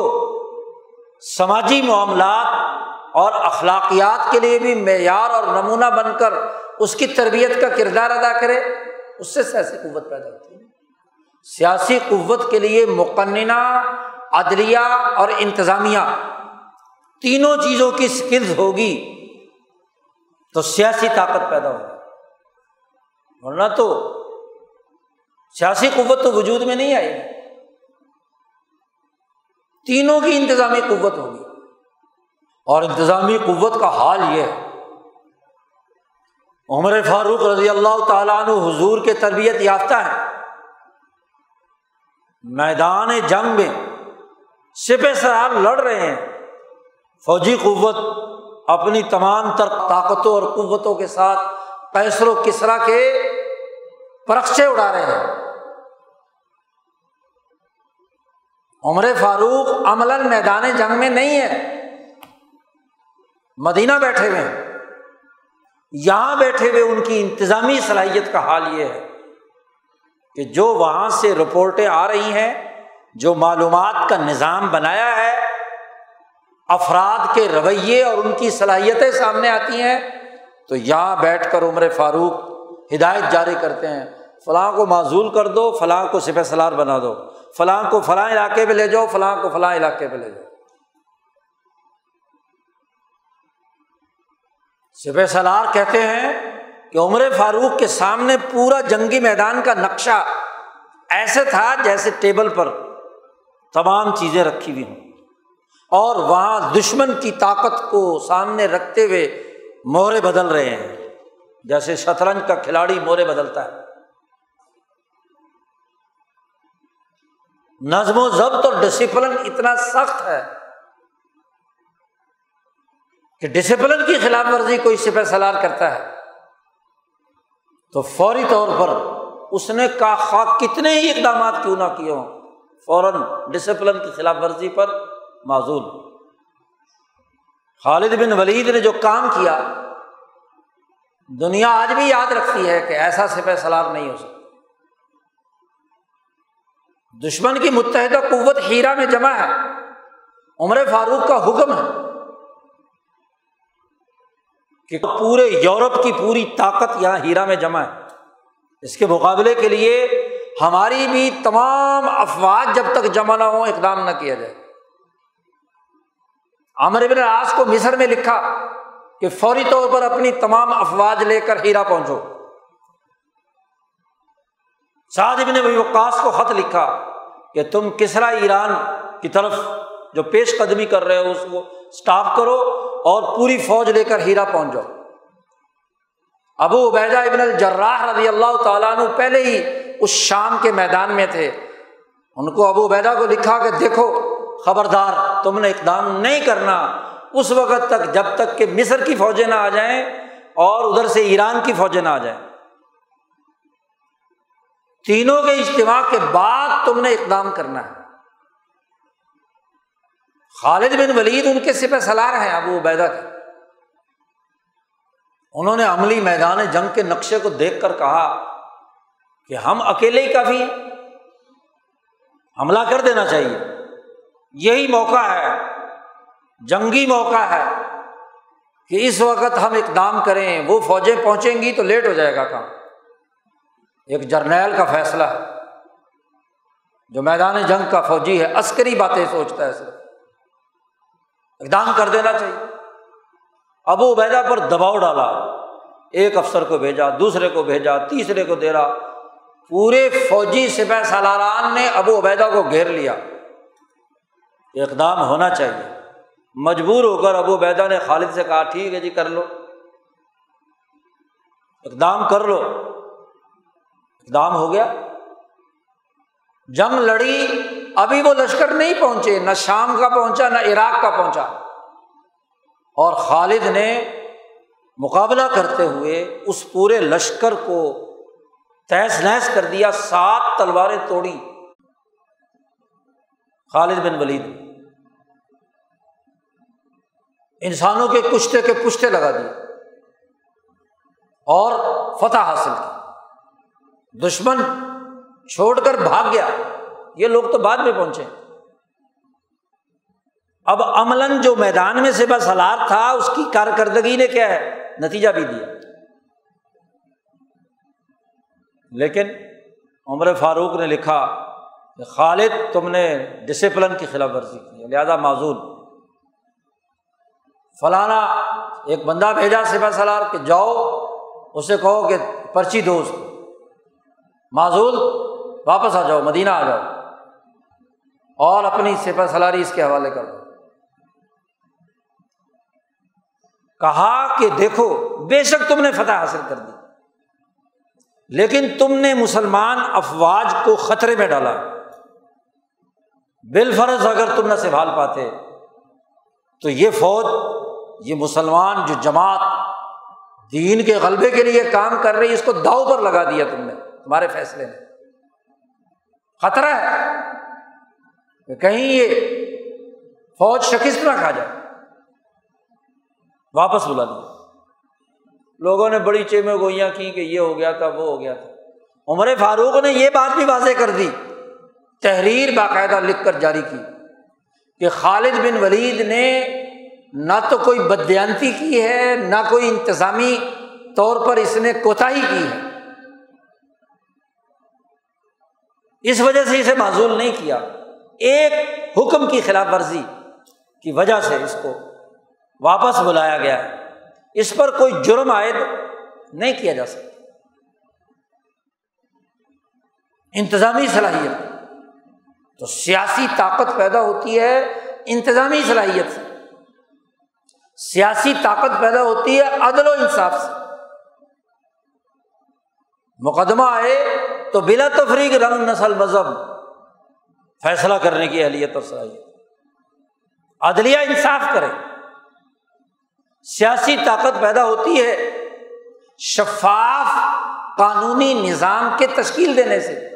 سماجی معاملات اور اخلاقیات کے لیے بھی معیار اور نمونہ بن کر اس کی تربیت کا کردار ادا کرے، اس سے سیاسی قوت پیدا ہوتی ہے۔ سیاسی قوت کے لیے مقننہ، عدلیہ اور انتظامیہ تینوں چیزوں کی اسکلز ہوگی تو سیاسی طاقت پیدا ہوگی۔ ورنہ تو سیاسی قوت تو وجود میں نہیں آئے گی تینوں کی انتظامی قوت ہوگی اور انتظامی قوت کا حال یہ ہے۔ عمر فاروق رضی اللہ تعالیٰ عنہ حضور کے تربیت یافتہ ہے میدان جنگ میں سپ سرار لڑ رہے ہیں۔ فوجی قوت اپنی تمام تر طاقتوں اور قوتوں کے ساتھ کیسر و کسرا کے پرخچے اڑا رہے ہیں۔ عمر فاروق عمل میدان جنگ میں نہیں ہے۔ مدینہ بیٹھے ہوئے ہیں۔ یہاں بیٹھے ہوئے ان کی انتظامی صلاحیت کا حال یہ ہے کہ جو وہاں سے رپورٹیں آ رہی ہیں، جو معلومات کا نظام بنایا ہے، افراد کے رویے اور ان کی صلاحیتیں سامنے آتی ہیں، تو یہاں بیٹھ کر عمر فاروق ہدایت جاری کرتے ہیں۔ فلاں کو معذول کر دو، فلاں کو سپہ سلار بنا دو۔ فلاں کو فلاں علاقے پہ لے جاؤ، فلاں کو فلاں علاقے پہ لے جاؤ۔ سپہ سلار کہتے ہیں کہ عمر فاروق کے سامنے پورا جنگی میدان کا نقشہ ایسے تھا جیسے ٹیبل پر تمام چیزیں رکھی ہوئی ہوں۔ اور وہاں دشمن کی طاقت کو سامنے رکھتے ہوئے مورے بدل رہے ہیں۔ جیسے شطرنج کا کھلاڑی مورے بدلتا ہے۔ نظم و ضبط اور ڈسپلن اتنا سخت ہے کہ ڈسپلن کی خلاف ورزی کوئی سپہ سلار کرتا ہے۔ تو فوری طور پر اس نے کا خاک کتنے ہی اقدامات کیوں نہ کیے ہوں۔ فوراً ڈسپلن کی خلاف ورزی پر معذول خالد بن ولید نے جو کام کیا، دنیا آج بھی یاد رکھتی ہے کہ ایسا سپہ سلار نہیں ہو سکتا۔ دشمن کی متحدہ قوت ہیرا میں جمع ہے۔ عمر فاروق کا حکم ہے کہ پورے یورپ کی پوری طاقت یہاں ہیرا میں جمع ہے۔ اس کے مقابلے کے لیے ہماری بھی تمام افواج جب تک جمع نہ ہو اقدام نہ کیا جائے۔ عامر ابن آس کو مصر میں لکھا کہ فوری طور پر اپنی تمام افواج لے کر ہیرا پہنچو۔ سعد ابن وقاص کو خط لکھا کہ تم کسرا ایران کی طرف جو پیش قدمی کر رہے ہو اس کو اسٹاپ کرو اور پوری فوج لے کر ہیرا پہنچ جاؤ۔ ابو عبیدہ ابن الجراح رضی اللہ تعالیٰ عنہ پہلے ہی اس شام کے میدان میں تھے۔ ان کو ابو عبیدہ کو لکھا کہ دیکھو خبردار، تم نے اقدام نہیں کرنا۔ اس وقت تک جب تک کہ مصر کی فوجیں نہ آ جائیں اور ادھر سے ایران کی فوجیں نہ آ جائیں۔ تینوں کے اجتماع کے بعد تم نے اقدام کرنا ہے۔ خالد بن ولید ان کے سپہ سلار ہیں، ابو عبیدہ کے۔ انہوں نے عملی میدان جنگ کے نقشے کو دیکھ کر کہا کہ ہم اکیلے ہی کافی ہیں۔ حملہ کر دینا چاہیے۔ یہی موقع ہے، جنگی موقع ہے کہ اس وقت ہم اقدام کریں، وہ فوجیں پہنچیں گی تو لیٹ ہو جائے گا کام۔ ایک جرنیل کا فیصلہ ہے۔ جو میدان جنگ کا فوجی ہے، عسکری باتیں سوچتا ہے صرف۔ اقدام کر دینا چاہیے۔ ابو عبیدہ پر دباؤ ڈالا۔ ایک افسر کو بھیجا، دوسرے کو بھیجا، تیسرے کو دے رہا۔ پورے فوجی سپہ سالاران نے ابو عبیدہ کو گھیر لیا۔ اقدام ہونا چاہیے۔ مجبور ہو کر ابو عبیدہ نے خالد سے کہا، ٹھیک ہے جی کر لو۔ اقدام کر لو۔ اقدام ہو گیا۔ جنگ لڑی، ابھی وہ لشکر نہیں پہنچے، نہ شام کا پہنچا، نہ عراق کا پہنچا۔ اور خالد نے مقابلہ کرتے ہوئے اس پورے لشکر کو تیس نیس کر دیا، سات تلواریں توڑی خالد بن ولید انسانوں کے کشتے کے پشتے لگا دیے۔ اور فتح حاصل کی۔ دشمن چھوڑ کر بھاگ گیا۔ یہ لوگ تو بعد میں پہنچے۔ اب عملاً جو میدان میں سے بس حالات تھا، اس کی کارکردگی نے کیا ہے؟ نتیجہ بھی دیا۔ لیکن عمر فاروق نے لکھا کہ خالد، تم نے ڈسپلن کی خلاف ورزی کی لہٰذا معذول فلانا ایک بندہ بھیجا سپا سلار کہ جاؤ، اسے کہو کہ پرچی دوست۔ معذول، واپس آ جاؤ، مدینہ آ جاؤ۔ اور اپنی سپا سلاری اس کے حوالے کر دو۔ کہا کہ دیکھو، بے شک تم نے فتح حاصل کر دی۔ لیکن تم نے مسلمان افواج کو خطرے میں ڈالا۔ بالفرض اگر تم نہ سنبھال پاتے، تو یہ فوج، یہ مسلمان جو جماعت دین کے غلبے کے لیے کام کر رہی اس کو داؤ پر لگا دیا تم نے۔ تمہارے فیصلے میں۔ خطرہ ہے کہ کہیں یہ فوج شکست نہ کھا جائے۔ واپس بلا دیا لوگوں نے بڑی چیمے گوئیاں کی کہ یہ ہو گیا تھا، وہ ہو گیا تھا۔ عمر فاروق نے یہ بات بھی واضح کر دی، تحریر باقاعدہ لکھ کر جاری کی کہ خالد بن ولید نے نہ تو کوئی بدیانتی کی ہے، نہ کوئی انتظامی طور پر اس نے کوتاہی کی ہے۔ اس وجہ سے اسے معذول نہیں کیا۔ ایک حکم کی خلاف ورزی کی وجہ سے اس کو واپس بلایا گیا ہے۔ اس پر کوئی جرم عائد نہیں کیا جا سکتا۔ انتظامی صلاحیت۔ تو سیاسی طاقت پیدا ہوتی ہے انتظامی صلاحیت سے۔ سیاسی طاقت پیدا ہوتی ہے عدل و انصاف سے۔ مقدمہ آئے تو بلا تفریق رنگ نسل مذہب فیصلہ کرنے کی اہلیت اور صلاحیت۔ عدلیہ انصاف کرے۔ سیاسی طاقت پیدا ہوتی ہے شفاف قانونی نظام کے تشکیل دینے سے۔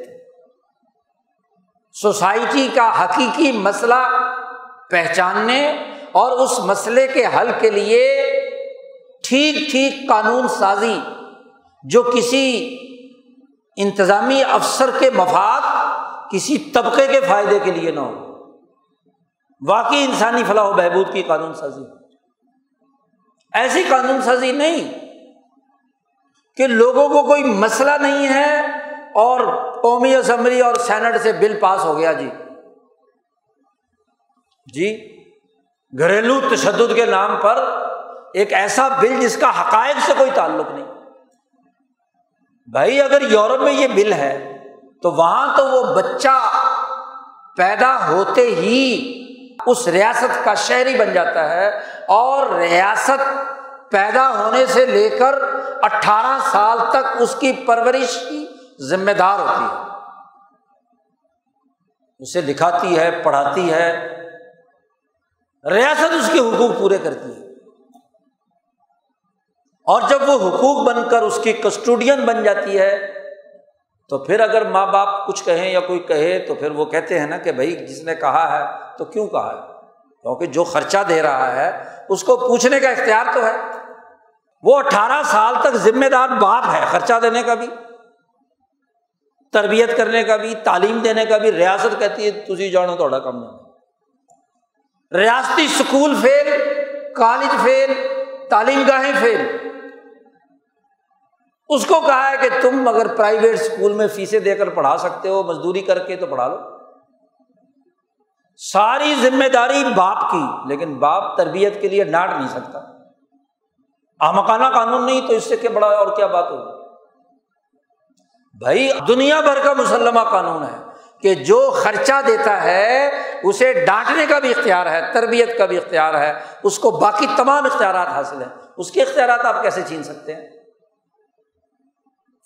سوسائٹی کا حقیقی مسئلہ پہچاننے اور اس مسئلے کے حل کے لیے ٹھیک ٹھیک قانون سازی جو کسی انتظامی افسر کے مفاد کسی طبقے کے فائدے کے لیے نہ ہو۔ واقعی انسانی فلاح و بہبود کی قانون سازی۔ ایسی قانون سازی نہیں کہ لوگوں کو کوئی مسئلہ نہیں ہے اور قومی اسمبلی اور سینٹ سے بل پاس ہو گیا۔ جی۔ جی۔ گھریلو تشدد کے نام پر ایک ایسا بل جس کا حقائق سے کوئی تعلق نہیں۔ بھائی اگر یورپ میں یہ بل ہے، تو وہاں تو وہ بچہ پیدا ہوتے ہی اس ریاست کا شہری بن جاتا ہے اور ریاست پیدا ہونے سے لے کر اٹھارہ سال تک اس کی پرورش کی ذمہ دار ہوتی ہے۔ اسے دکھاتی ہے، پڑھاتی ہے، ریاست اس کے حقوق پورے کرتی ہے۔ اور جب وہ حقوق بن کر اس کی کسٹوڈین بن جاتی ہے، تو پھر اگر ماں باپ کچھ کہیں یا کوئی کہے، تو پھر وہ کہتے ہیں نا کہ بھائی جس نے کہا ہے تو کیوں کہا ہے؟ کیونکہ جو خرچہ دے رہا ہے، اس کو پوچھنے کا اختیار تو ہے۔ وہ اٹھارہ سال تک ذمہ دار باپ ہے خرچہ دینے کا بھی، تربیت کرنے کا بھی، تعلیم دینے کا بھی۔ ریاست کہتی ہے تھی جانو تھوڑا کم نہیں۔ ریاستی اسکول فیل، کالج فیل، تعلیم گاہیں فیل۔ اس کو کہا ہے کہ تم اگر پرائیویٹ اسکول میں فیسیں دے کر پڑھا سکتے ہو، مزدوری کر کے تو پڑھا لو۔ ساری ذمہ داری باپ کی، لیکن باپ تربیت کے لیے ڈانٹ نہیں سکتا۔ آمکانہ قانون نہیں، تو اس سے کیا بڑا اور کیا بات ہوگی؟ بھائی، دنیا بھر کا مسلمہ قانون ہے کہ جو خرچہ دیتا ہے، اسے ڈانٹنے کا بھی اختیار ہے، تربیت کا بھی اختیار ہے، اس کو باقی تمام اختیارات حاصل ہیں۔ اس کے اختیارات آپ کیسے چھین سکتے ہیں؟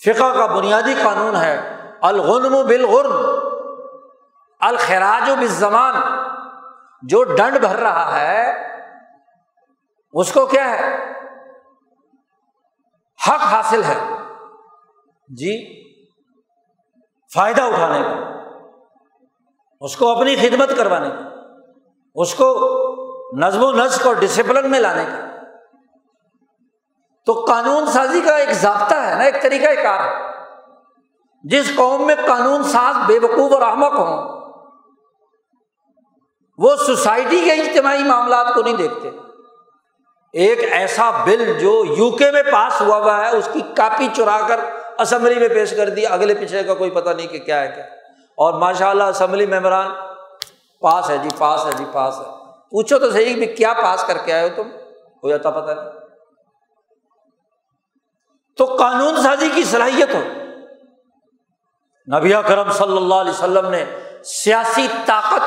فقہ کا بنیادی قانون ہے، الغنم بالغرم، الخراج و بزمان جو ڈنڈ بھر رہا ہے، اس کو کیا ہے؟ حق حاصل ہے۔ جی فائدہ اٹھانے کا۔ اس کو اپنی خدمت کروانے کا۔ اس کو نظم و نسق اور ڈسپلن میں لانے کا۔ تو قانون سازی کا ایک ضابطہ ہے نا، ایک طریقہ کار۔ ہے جس قوم میں قانون ساز بے وقوف اور احمق ہوں، وہ سوسائٹی کے اجتماعی معاملات کو نہیں دیکھتے۔ ایک ایسا بل جو یو کے میں پاس ہوا ہوا ہے، اس کی کاپی چرا کر اسمبلی میں پیش کر دی، اگلے پیچھے کا کوئی پتہ نہیں کہ کیا ہے کیا۔ اور ماشاء اللہ اسمبلی ممبران، پاس ہے جی پاس ہے جی پاس ہے۔ پوچھو تو صحیح بھی کیا پاس کر کے آئے ہو تم؟ کوئی اتا پتہ نہیں۔ تو قانون سازی کی صلاحیت ہو۔ نبی کرم صلی اللہ علیہ وسلم نے سیاسی طاقت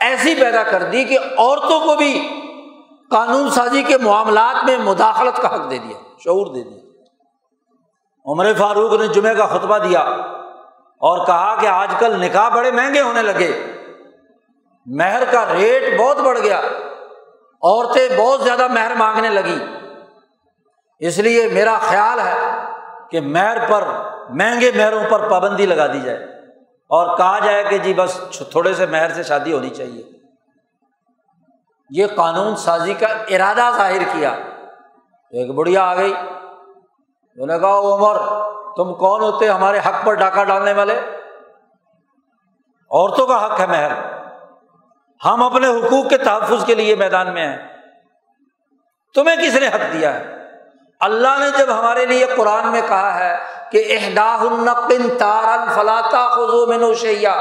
ایسی پیدا کر دی کہ عورتوں کو بھی قانون سازی کے معاملات میں مداخلت کا حق دے دیا، شعور دے دیا۔ عمر فاروق نے جمعے کا خطبہ دیا اور کہا کہ آج کل نکاح بڑے مہنگے ہونے لگے۔ مہر کا ریٹ بہت بڑھ گیا۔ عورتیں بہت زیادہ مہر مانگنے لگی اس لیے میرا خیال ہے کہ مہر پر مہنگے مہروں پر پابندی لگا دی جائے اور کہا جائے کہ جی بس تھوڑے سے مہر سے شادی ہونی چاہیے۔ یہ قانون سازی کا ارادہ ظاہر کیا۔ ایک بڑھیا آ گئی۔ انہوں نے کہا، عمر، تم کون ہوتے؟ ہمارے حق پر ڈاکہ ڈالنے والے۔ عورتوں کا حق ہے مہر۔ ہم اپنے حقوق کے تحفظ کے لیے میدان میں ہیں۔ تمہیں کس نے حق دیا ہے؟ اللہ نے جب ہمارے لیے قرآن میں کہا ہے کہ احداہن تارن فلاطا خزو میں نوشیا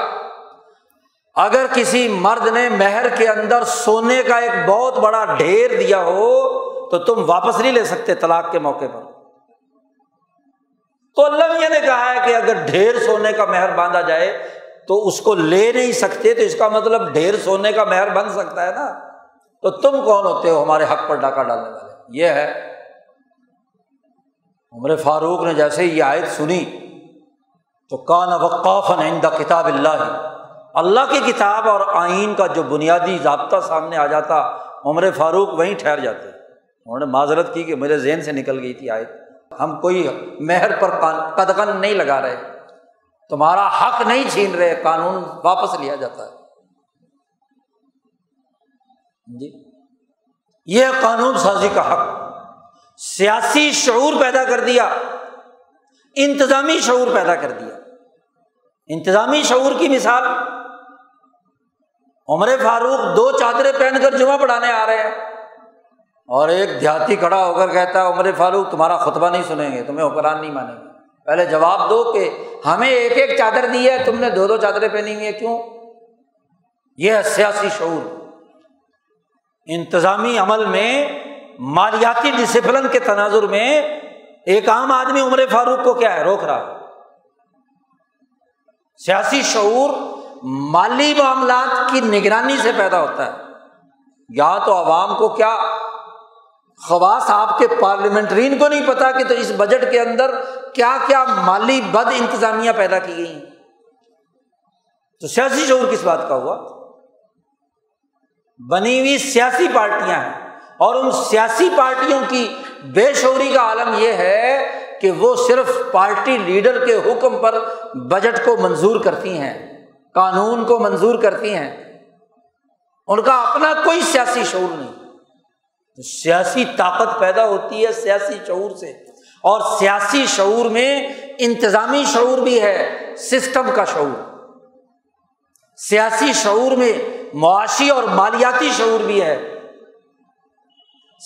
اگر کسی مرد نے مہر کے اندر سونے کا ایک بہت بڑا ڈھیر دیا ہو، تو تم واپس نہیں لے سکتے طلاق کے موقع پر۔ تو اللہ میاں نے کہا ہے کہ اگر ڈھیر سونے کا مہر باندھا جائے، تو اس کو لے نہیں سکتے، تو اس کا مطلب ڈھیر سونے کا مہر بن سکتا ہے نا۔ تو تم کون ہوتے ہو ہمارے حق پر ڈاکہ ڈالنے والے؟ یہ ہے عمر فاروق نے جیسے یہ آیت سنی تو کان وقاف نئندہ کتاب اللہ اللہ کی کتاب اور آئین کا جو بنیادی ضابطہ سامنے آ جاتا، عمر فاروق وہیں ٹھہر جاتے۔ انہوں نے معذرت کی کہ میرے ذہن سے نکل گئی تھی آیت۔ ہم کوئی مہر پر قدغن نہیں لگا رہے۔ تمہارا حق نہیں چھین رہے، قانون واپس لیا جاتا ہے۔ جی؟ یہ قانون سازی کا حق۔ سیاسی شعور پیدا کر دیا، انتظامی شعور پیدا کر دیا۔ انتظامی شعور کی مثال، عمر فاروق دو چادریں پہن کر جمعہ پڑھانے آ رہے ہیں۔ اور ایک دیہاتی کھڑا ہو کر کہتا ہے، عمر فاروق، تمہارا خطبہ نہیں سنیں گے، تمہیں حکران نہیں مانیں گے۔ پہلے جواب دو کہ ہمیں ایک ایک چادر دی ہے، تم نے دو دو چادریں پہنی ہوئی ہیں، کیوں؟ یہ ہے سیاسی شعور۔ انتظامی عمل میں مالیاتی ڈسپلن کے تناظر میں ایک عام آدمی عمر فاروق کو کیا ہے؟ روک رہا سیاسی شعور مالی معاملات کی نگرانی سے پیدا ہوتا ہے۔ یا تو عوام کو کیا خواص آپ کے پارلیمنٹرین کو نہیں پتا کہ تو اس بجٹ کے اندر کیا کیا مالی بد انتظامیہ پیدا کی گئی تو سیاسی شعور کس بات کا ہوا؟ بنی ہوئی سیاسی پارٹیاں ہیں۔ اور ان سیاسی پارٹیوں کی بے شعوری کا عالم یہ ہے کہ وہ صرف پارٹی لیڈر کے حکم پر بجٹ کو منظور کرتی ہیں، قانون کو منظور کرتی ہیں۔ ان کا اپنا کوئی سیاسی شعور نہیں۔ تو سیاسی طاقت پیدا ہوتی ہے سیاسی شعور سے۔ اور سیاسی شعور میں انتظامی شعور بھی ہے، سسٹم کا شعور۔ سیاسی شعور میں معاشی اور مالیاتی شعور بھی ہے۔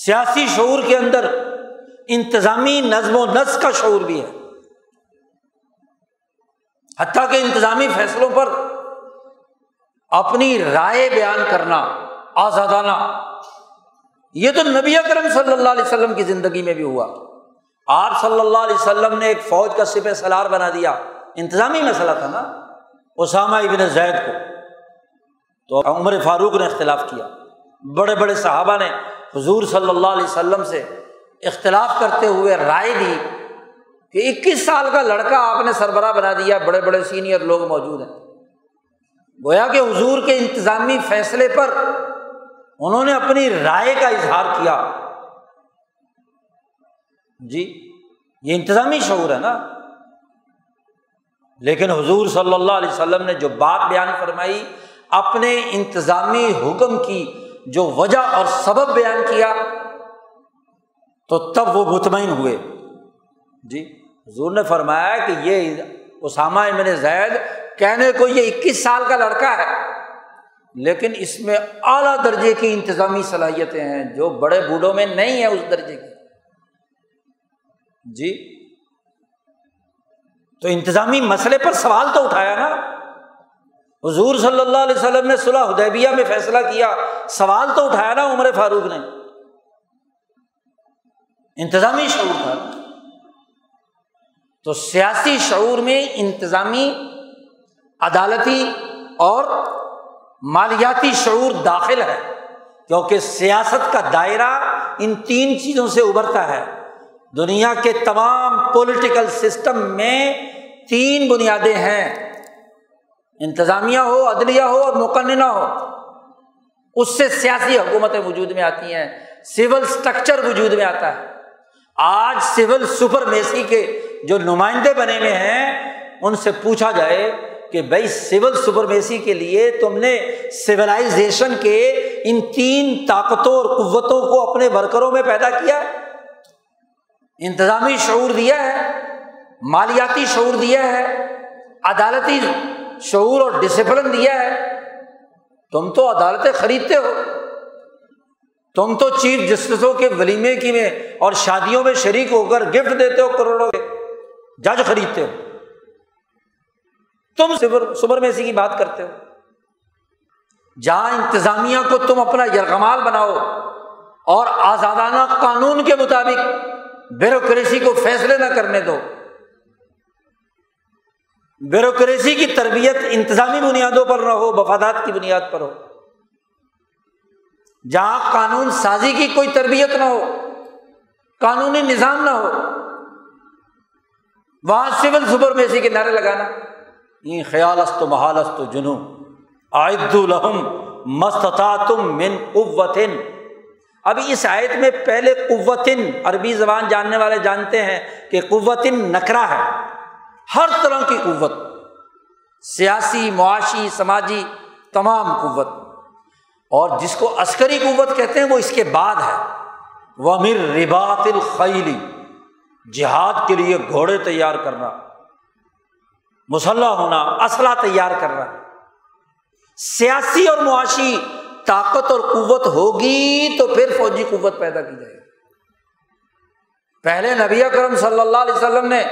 سیاسی شعور کے اندر انتظامی نظم و نسق کا شعور بھی ہے۔ حتیٰ کہ انتظامی فیصلوں پر اپنی رائے بیان کرنا، آزادانہ، یہ تو نبی اکرم صلی اللہ علیہ وسلم کی زندگی میں بھی ہوا۔ آپ صلی اللہ علیہ وسلم نے ایک فوج کا سپہ سلار بنا دیا۔ انتظامی مسئلہ تھا نا، اسامہ ابن زید کو۔ تو عمر فاروق نے اختلاف کیا۔ بڑے بڑے صحابہ نے حضور صلی اللہ علیہ وسلم سے اختلاف کرتے ہوئے رائے دی کہ اکیس سال کا لڑکا آپ نے سربراہ بنا دیا، بڑے بڑے سینئر لوگ موجود ہیں۔ گویا کہ حضور کے انتظامی فیصلے پر انہوں نے اپنی رائے کا اظہار کیا۔ جی یہ انتظامی شعور ہے نا۔ لیکن حضور صلی اللہ علیہ وسلم نے جو بات بیان فرمائی، اپنے انتظامی حکم کی جو وجہ اور سبب بیان کیا تو تب وہ مطمئن ہوئے۔ جی حضور نے فرمایا کہ یہ اسامہ ابن زید کہنے کو یہ اکیس سال کا لڑکا ہے، لیکن اس میں اعلیٰ درجے کی انتظامی صلاحیتیں ہیں جو بڑے بوڑھوں میں نہیں ہے اس درجے کی۔ جی تو انتظامی مسئلے پر سوال تو اٹھایا نا۔ حضور صلی اللہ علیہ وسلم نے صلاح حدیبیہ میں فیصلہ کیا۔ سوال تو اٹھایا نا عمر فاروق نے۔ انتظامی شعور تھا۔ تو سیاسی شعور میں انتظامی، عدالتی اور مالیاتی شعور داخل ہے۔ کیونکہ سیاست کا دائرہ ان تین چیزوں سے ابھرتا ہے۔ دنیا کے تمام پولیٹیکل سسٹم میں تین بنیادیں ہیں۔ انتظامیہ ہو، عدلیہ ہو، اور مقننہ ہو۔ اس سے سیاسی حکومتیں وجود میں آتی ہیں، سول اسٹرکچر وجود میں آتا ہے۔ آج سول سپر میسی کے جو نمائندے بنے ہوئے ہیں، ان سے پوچھا جائے کہ بھائی سول سپر میسی کے لیے تم نے سولاشن کے ان تین طاقتوں اور قوتوں کو اپنے ورکروں میں پیدا کیا انتظامی شعور دیا ہے، مالیاتی شعور دیا ہے، عدالتی شعور اور ڈسپلن دیا ہے۔ تم تو عدالتیں خریدتے ہو۔ تم تو چیف جسٹسوں کے ولیمے کی میں اور شادیوں میں شریک ہو کر گفٹ دیتے ہو کروڑوں کے۔ جج خریدتے ہو۔ تم سبر میسی کی بات کرتے ہو۔ جہاں انتظامیہ کو تم اپنا یرغمال بناؤ اور آزادانہ قانون کے مطابق بیوروکریسی کو فیصلے نہ کرنے دو۔ بیوروکریسی کی تربیت انتظامی بنیادوں پر نہ ہو مفادات کی بنیاد پر ہو جہاں قانون سازی کی کوئی تربیت نہ ہو، قانونی نظام نہ ہو، وہاں سول سپر میسی کے نعرے لگانا۔ یہ خیال است محال است جنو عائد الحم مستتا تم من قوتن۔ ابھی اس آیت میں پہلے قوتن، عربی زبان جاننے والے جانتے ہیں کہ قوتن نکرا ہے۔ ہر طرح کی قوت، سیاسی، معاشی، سماجی تمام قوت۔ اور جس کو عسکری قوت کہتے ہیں، وہ اس کے بعد ہے۔ وہ امیر ربات الخیلی جہاد کے لیے گھوڑے تیار کرنا، مسلح ہونا، اسلحہ تیار کرنا۔ سیاسی اور معاشی طاقت اور قوت ہوگی تو پھر فوجی قوت پیدا کی جائے گی۔ پہلے نبی کرم صلی اللہ علیہ وسلم نے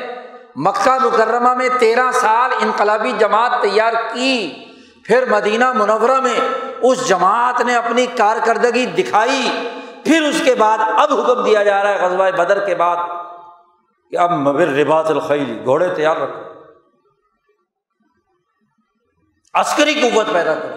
مکہ مکرمہ میں تیرہ سال انقلابی جماعت تیار کی۔ پھر مدینہ منورہ میں اس جماعت نے اپنی کارکردگی دکھائی۔ پھر اس کے بعد اب حکم دیا جا رہا ہے غزوہ بدر کے بعد کہ اب مبر رباط الخیل، گھوڑے تیار رکھو۔ عسکری قوت پیدا کرو۔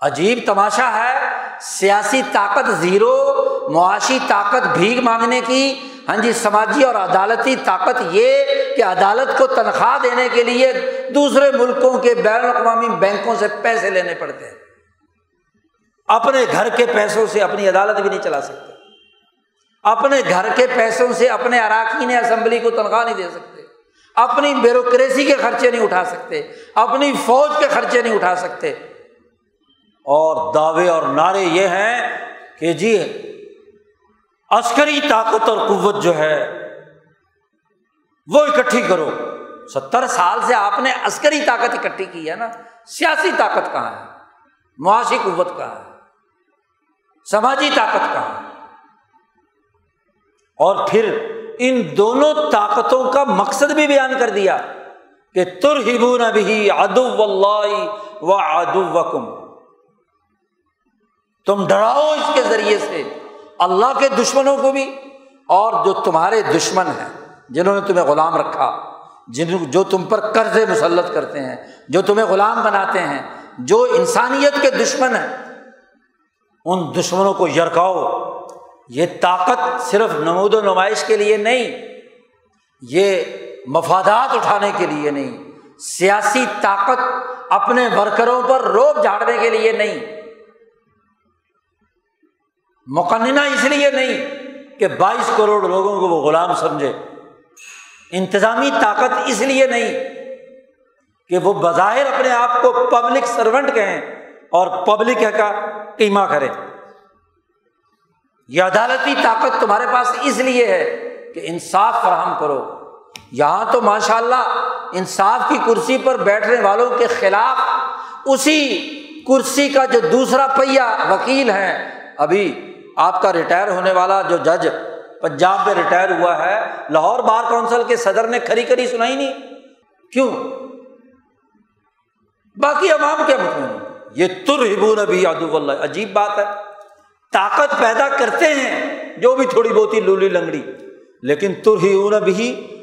عجیب تماشا ہے، سیاسی طاقت زیرو معاشی طاقت بھیگ مانگنے کی ہاں جی سماجی اور عدالتی طاقت یہ کہ عدالت کو تنخواہ دینے کے لیے دوسرے ملکوں کے بین الاقوامی بینکوں سے پیسے لینے پڑتے ہیں۔ اپنے گھر کے پیسوں سے اپنی عدالت بھی نہیں چلا سکتے۔ اپنے گھر کے پیسوں سے اپنے اراکین اسمبلی کو تنخواہ نہیں دے سکتے۔ اپنی بیوروکریسی کے خرچے نہیں اٹھا سکتے۔ اپنی فوج کے خرچے نہیں اٹھا سکتے۔ اور دعوے اور نعرے یہ ہیں کہ جی عسکری طاقت اور قوت جو ہے، وہ اکٹھی کرو۔ ستر سال سے آپ نے عسکری طاقت اکٹھی کی ہے نا۔ سیاسی طاقت کہاں ہے؟ معاشی قوت کہاں ہے؟ سماجی طاقت کہاں ہے؟ اور پھر ان دونوں طاقتوں کا مقصد بھی بیان کر دیا کہ تر ہبو نبی ادو اللہ و ادو وکم تم ڈراؤ اس کے ذریعے سے۔ اللہ کے دشمنوں کو بھی اور جو تمہارے دشمن ہیں، جنہوں نے تمہیں غلام رکھا، جن جو تم پر قرض مسلط کرتے ہیں، جو تمہیں غلام بناتے ہیں، جو انسانیت کے دشمن ہیں، ان دشمنوں کو یرکاؤ یہ طاقت صرف نمود و نمائش کے لیے نہیں، یہ مفادات اٹھانے کے لیے نہیں، سیاسی طاقت اپنے ورکروں پر روب جھاڑنے کے لیے نہیں۔ مقننہ اس لیے نہیں کہ بائیس کروڑ لوگوں کو وہ غلام سمجھے۔ انتظامی طاقت اس لیے نہیں کہ وہ بظاہر اپنے آپ کو پبلک سرونٹ کہیں اور پبلک کا قیمہ کرے۔ یہ عدالتی طاقت تمہارے پاس اس لیے ہے کہ انصاف فراہم کرو۔ یہاں تو ماشاء اللہ انصاف کی کرسی پر بیٹھنے والوں کے خلاف اسی کرسی کا جو دوسرا پہیا وکیل ہے ابھی آپ کا ریٹائر ہونے والا جو جج پنجاب میں ریٹائر ہوا ہے، لاہور بار کونسل کے صدر نے کھری کھری سنائی نہیں۔ کیوں؟ باقی عوام کیا مطمئن یہ تر ہبو نبی ادب اللہ، عجیب بات ہے۔ طاقت پیدا کرتے ہیں جو بھی تھوڑی بہت ہی لولی لنگڑی، لیکن تر ہی بھی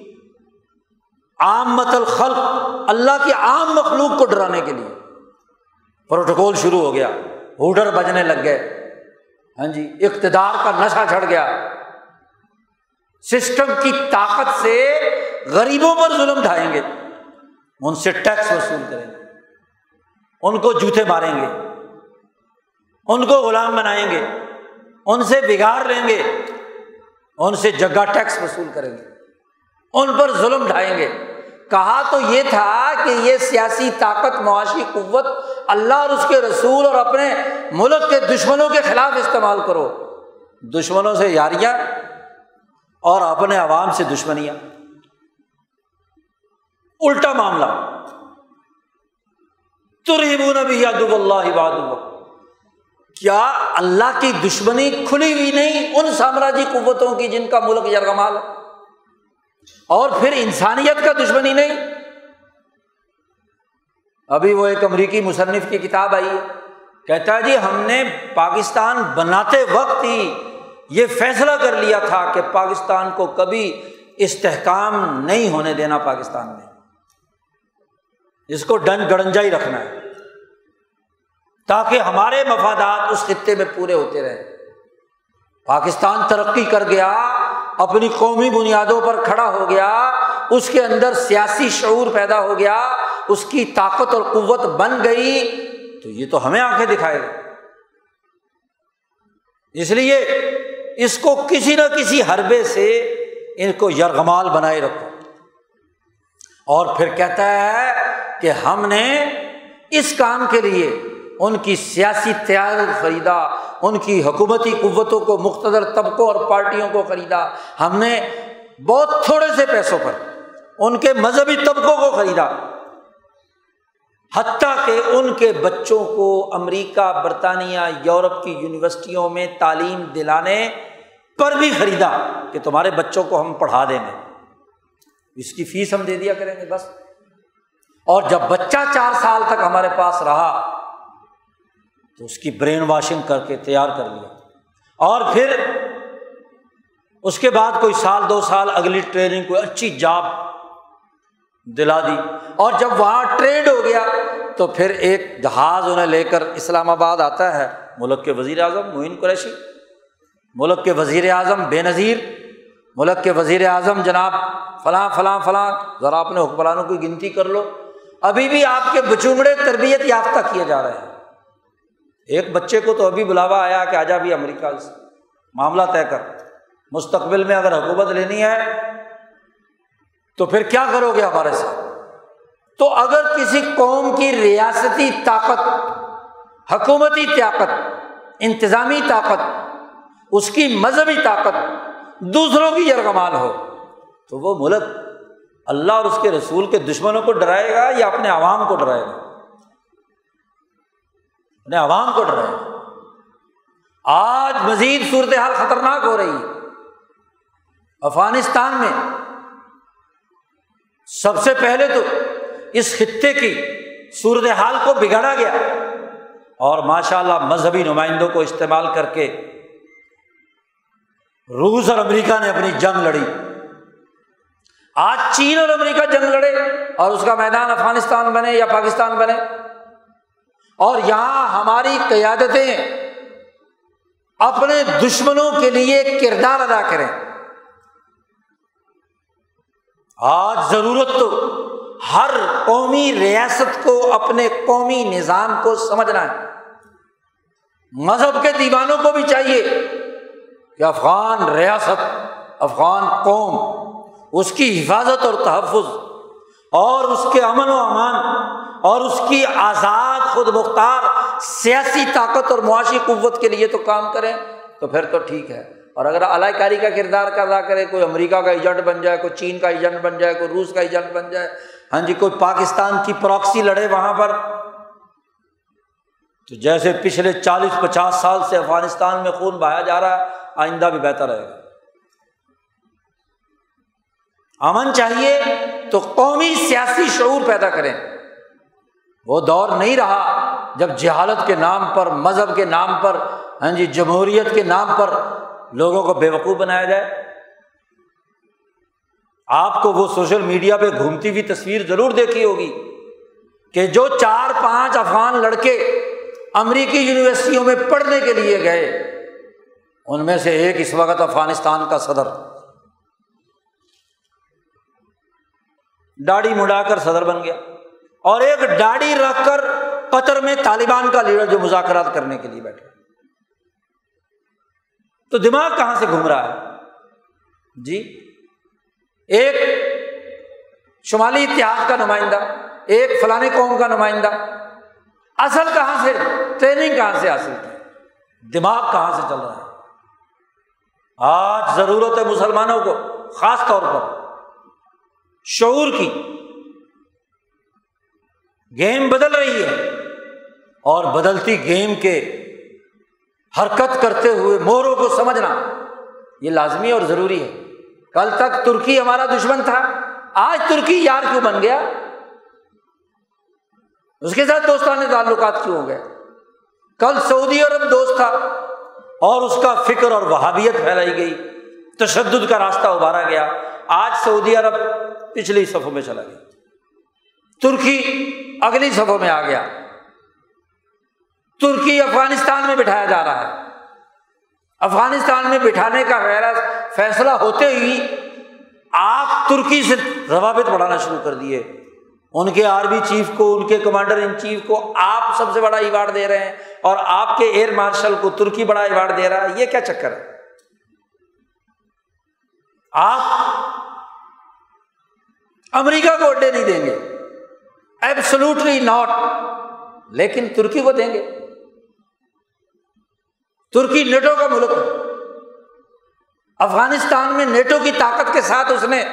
عام مت الخلق، اللہ کی عام مخلوق کو ڈرانے کے لیے۔ پروٹوکول شروع ہو گیا، ہوڈر بجنے لگ گئے۔ ہاں جی اقتدار کا نشہ چڑھ گیا۔ سسٹم کی طاقت سے غریبوں پر ظلم ڈھائیں گے۔ ان سے ٹیکس وصول کریں گے۔ ان کو جوتے ماریں گے۔ ان کو غلام بنائیں گے۔ ان سے بگاڑ لیں گے۔ ان سے جگہ ٹیکس وصول کریں گے۔ ان پر ظلم ڈھائیں گے۔ کہا تو یہ تھا کہ یہ سیاسی طاقت، معاشی قوت اللہ اور اس کے رسول اور اپنے ملک کے دشمنوں کے خلاف استعمال کرو۔ دشمنوں سے یاریاں اور اپنے عوام سے دشمنیاں۔ الٹا معاملہ۔ ترہبون بھی ادب اللہ عباد کیا اللہ کی دشمنی کھلی ہوئی نہیں ان سامراجی قوتوں کی جن کا ملک یرغمال ہے؟ اور پھر انسانیت کا دشمنی نہیں۔ ابھی وہ ایک امریکی مصنف کی کتاب آئی ہے، کہتا ہے جی ہم نے پاکستان بناتے وقت ہی یہ فیصلہ کر لیا تھا کہ پاکستان کو کبھی استحکام نہیں ہونے دینا پاکستان میں۔ اس کو ڈن گڑنجا ہی رکھنا ہے، تاکہ ہمارے مفادات اس خطے میں پورے ہوتے رہے۔ پاکستان ترقی کر گیا اپنی قومی بنیادوں پر کھڑا ہو گیا، اس کے اندر سیاسی شعور پیدا ہو گیا، اس کی طاقت اور قوت بن گئی، تو یہ تو ہمیں آنکھیں دکھائے گا۔ اس لیے اس کو کسی نہ کسی حربے سے ان کو یرغمال بنائے رکھو۔ اور پھر کہتا ہے کہ ہم نے اس کام کے لیے ان کی سیاسی تیاری خریدا، ان کی حکومتی قوتوں کو مختلف طبقوں اور پارٹیوں کو خریدا۔ ہم نے بہت تھوڑے سے پیسوں پر ان کے مذہبی طبقوں کو خریدا۔ حتیٰ کہ ان کے بچوں کو امریکہ، برطانیہ، یورپ کی یونیورسٹیوں میں تعلیم دلانے پر بھی خریدا کہ تمہارے بچوں کو ہم پڑھا دیں گے۔ اس کی فیس ہم دے دیا کریں گے بس۔ اور جب بچہ چار سال تک ہمارے پاس رہا تو اس کی برین واشنگ کر کے تیار کر لیا۔ اور پھر اس کے بعد کوئی سال، دو سال، اگلی ٹریننگ کوئی اچھی جاب دلا دی۔ اور جب وہاں ٹرینڈ ہو گیا تو پھر ایک جہاز انہیں لے کر اسلام آباد آتا ہے، ملک کے وزیر اعظم معین قریشی، ملک کے وزیر اعظم بے نظیر، ملک کے وزیر اعظم جناب فلاں فلاں فلاں، ذرا اپنے حکمرانوں کی گنتی کر لو۔ ابھی بھی آپ کے بچومڑے تربیت یافتہ کیے جا رہے ہیں۔ ایک بچے کو تو ابھی بلاوا آیا کہ آجا بھی امریکہ معاملہ طے کر۔ مستقبل میں اگر حکومت لینی ہے، تو پھر کیا کرو گے ہمارے ساتھ؟ تو اگر کسی قوم کی ریاستی طاقت، حکومتی طاقت، انتظامی طاقت، اس کی مذہبی طاقت دوسروں کی یرغمال ہو، تو وہ ملک اللہ اور اس کے رسول کے دشمنوں کو ڈرائے گا یا اپنے عوام کو ڈرائے گا؟ اپنے عوام کو ڈرائے آج مزید صورت حال خطرناک ہو رہی ہے۔ افغانستان میں سب سے پہلے تو اس خطے کی صورت حال کو بگاڑا گیا اور ماشاء اللہ مذہبی نمائندوں کو استعمال کر کے روس اور امریکہ نے اپنی جنگ لڑی۔ آج چین اور امریکہ جنگ لڑے اور اس کا میدان افغانستان بنے یا پاکستان بنے۔ اور یہاں ہماری قیادتیں اپنے دشمنوں کے لیے کردار ادا کریں۔ آج ضرورت تو ہر قومی ریاست کو، اپنے قومی نظام کو سمجھنا ہے۔ مذہب کے دیوانوں کو بھی چاہیے کہ افغان ریاست، افغان قوم اس کی حفاظت اور تحفظ اور اس کے امن و امان اور اس کی آزاد خود مختار سیاسی طاقت اور معاشی قوت کے لیے تو کام کریں تو پھر تو ٹھیک ہے۔ اور اگر اعلی کاری کا کردار ادا کرے کوئی امریکہ کا ایجنٹ بن جائے، کوئی چین کا ایجنٹ بن جائے، کوئی روس کا ایجنٹ بن جائے ہاں جی کوئی پاکستان کی پراکسی لڑے وہاں پر، تو جیسے پچھلے چالیس پچاس سال سے افغانستان میں خون بہایا جا رہا ہے، آئندہ بھی بہتر رہے گا۔ امن چاہیے تو قومی سیاسی شعور پیدا کریں۔ وہ دور نہیں رہا جب جہالت کے نام پر، مذہب کے نام پر ہاں جی جمہوریت کے نام پر لوگوں کو بے وقوف بنایا جائے۔ آپ کو وہ سوشل میڈیا پہ گھومتی ہوئی تصویر ضرور دیکھی ہوگی کہ جو چار پانچ افغان لڑکے امریکی یونیورسٹیوں میں پڑھنے کے لیے گئے، ان میں سے ایک اس وقت افغانستان کا صدر۔ داڑھی مڑا کر صدر بن گیا۔ اور ایک ڈاڑی رکھ کر قطر میں طالبان کا لیڈر جو مذاکرات کرنے کے لیے بیٹھے۔ تو دماغ کہاں سے گھوم رہا ہے؟ جی ایک شمالی اتحاد کا نمائندہ، ایک فلاں قوم کا نمائندہ۔ اصل کہاں سے؟ ٹریننگ کہاں سے حاصل کی؟ دماغ کہاں سے چل رہا ہے؟ آج ضرورت ہے مسلمانوں کو، خاص طور پر شعور کی۔ گیم بدل رہی ہے اور بدلتی گیم کے حرکت کرتے ہوئے موروں کو سمجھنا یہ لازمی اور ضروری ہے۔ کل تک ترکی ہمارا دشمن تھا، آج ترکی یار کیوں بن گیا؟ اس کے ساتھ دوستانہ تعلقات کیوں ہو گئے؟ کل سعودی عرب دوست تھا اور اس کا فکر اور وہابیت پھیلائی گئی۔ تشدد کا راستہ ابھارا گیا۔ آج سعودی عرب پچھلی صفوں میں چلا گیا۔ ترکی اگلی صفوں میں آ گیا۔ ترکی افغانستان میں بٹھایا جا رہا ہے۔ افغانستان میں بٹھانے کا غیر فیصلہ ہوتے ہی آپ ترکی سے روابط بڑھانا شروع کر دیے۔ ان کے آرمی چیف کو، ان کے کمانڈر ان چیف کو آپ سب سے بڑا ایوارڈ دے رہے ہیں اور آپ کے ایئر مارشل کو ترکی بڑا ایوارڈ دے رہا ہے۔ یہ کیا چکر ہے؟ آپ امریکہ کو اڈے نہیں دیں گے۔ ایبسلوٹلی ناٹ لیکن ترکی کو دیں گے۔ ترکی نیٹو کا ملک ہے۔ افغانستان میں نیٹو کی طاقت کے ساتھ اس نے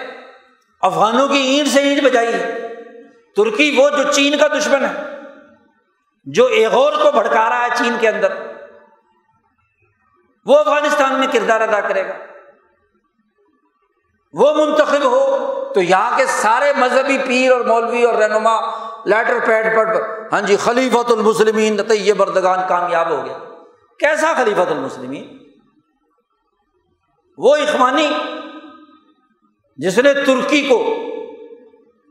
افغانوں کی اینٹ سے اینٹ بجائی ہے۔ ترکی وہ جو چین کا دشمن ہے، جو ایغور کو بھڑکا رہا ہے چین کے اندر، وہ افغانستان میں کردار ادا کرے گا۔ وہ منتخب ہو تو یہاں کے سارے مذہبی پیر اور مولوی اور رہنما لیٹر پیڈ پر ہاں جی خلیفت المسلمین طیب بردگان کامیاب ہو گیا۔ کیسا خلیفت المسلمین؟ وہ اخوانی جس نے ترکی کو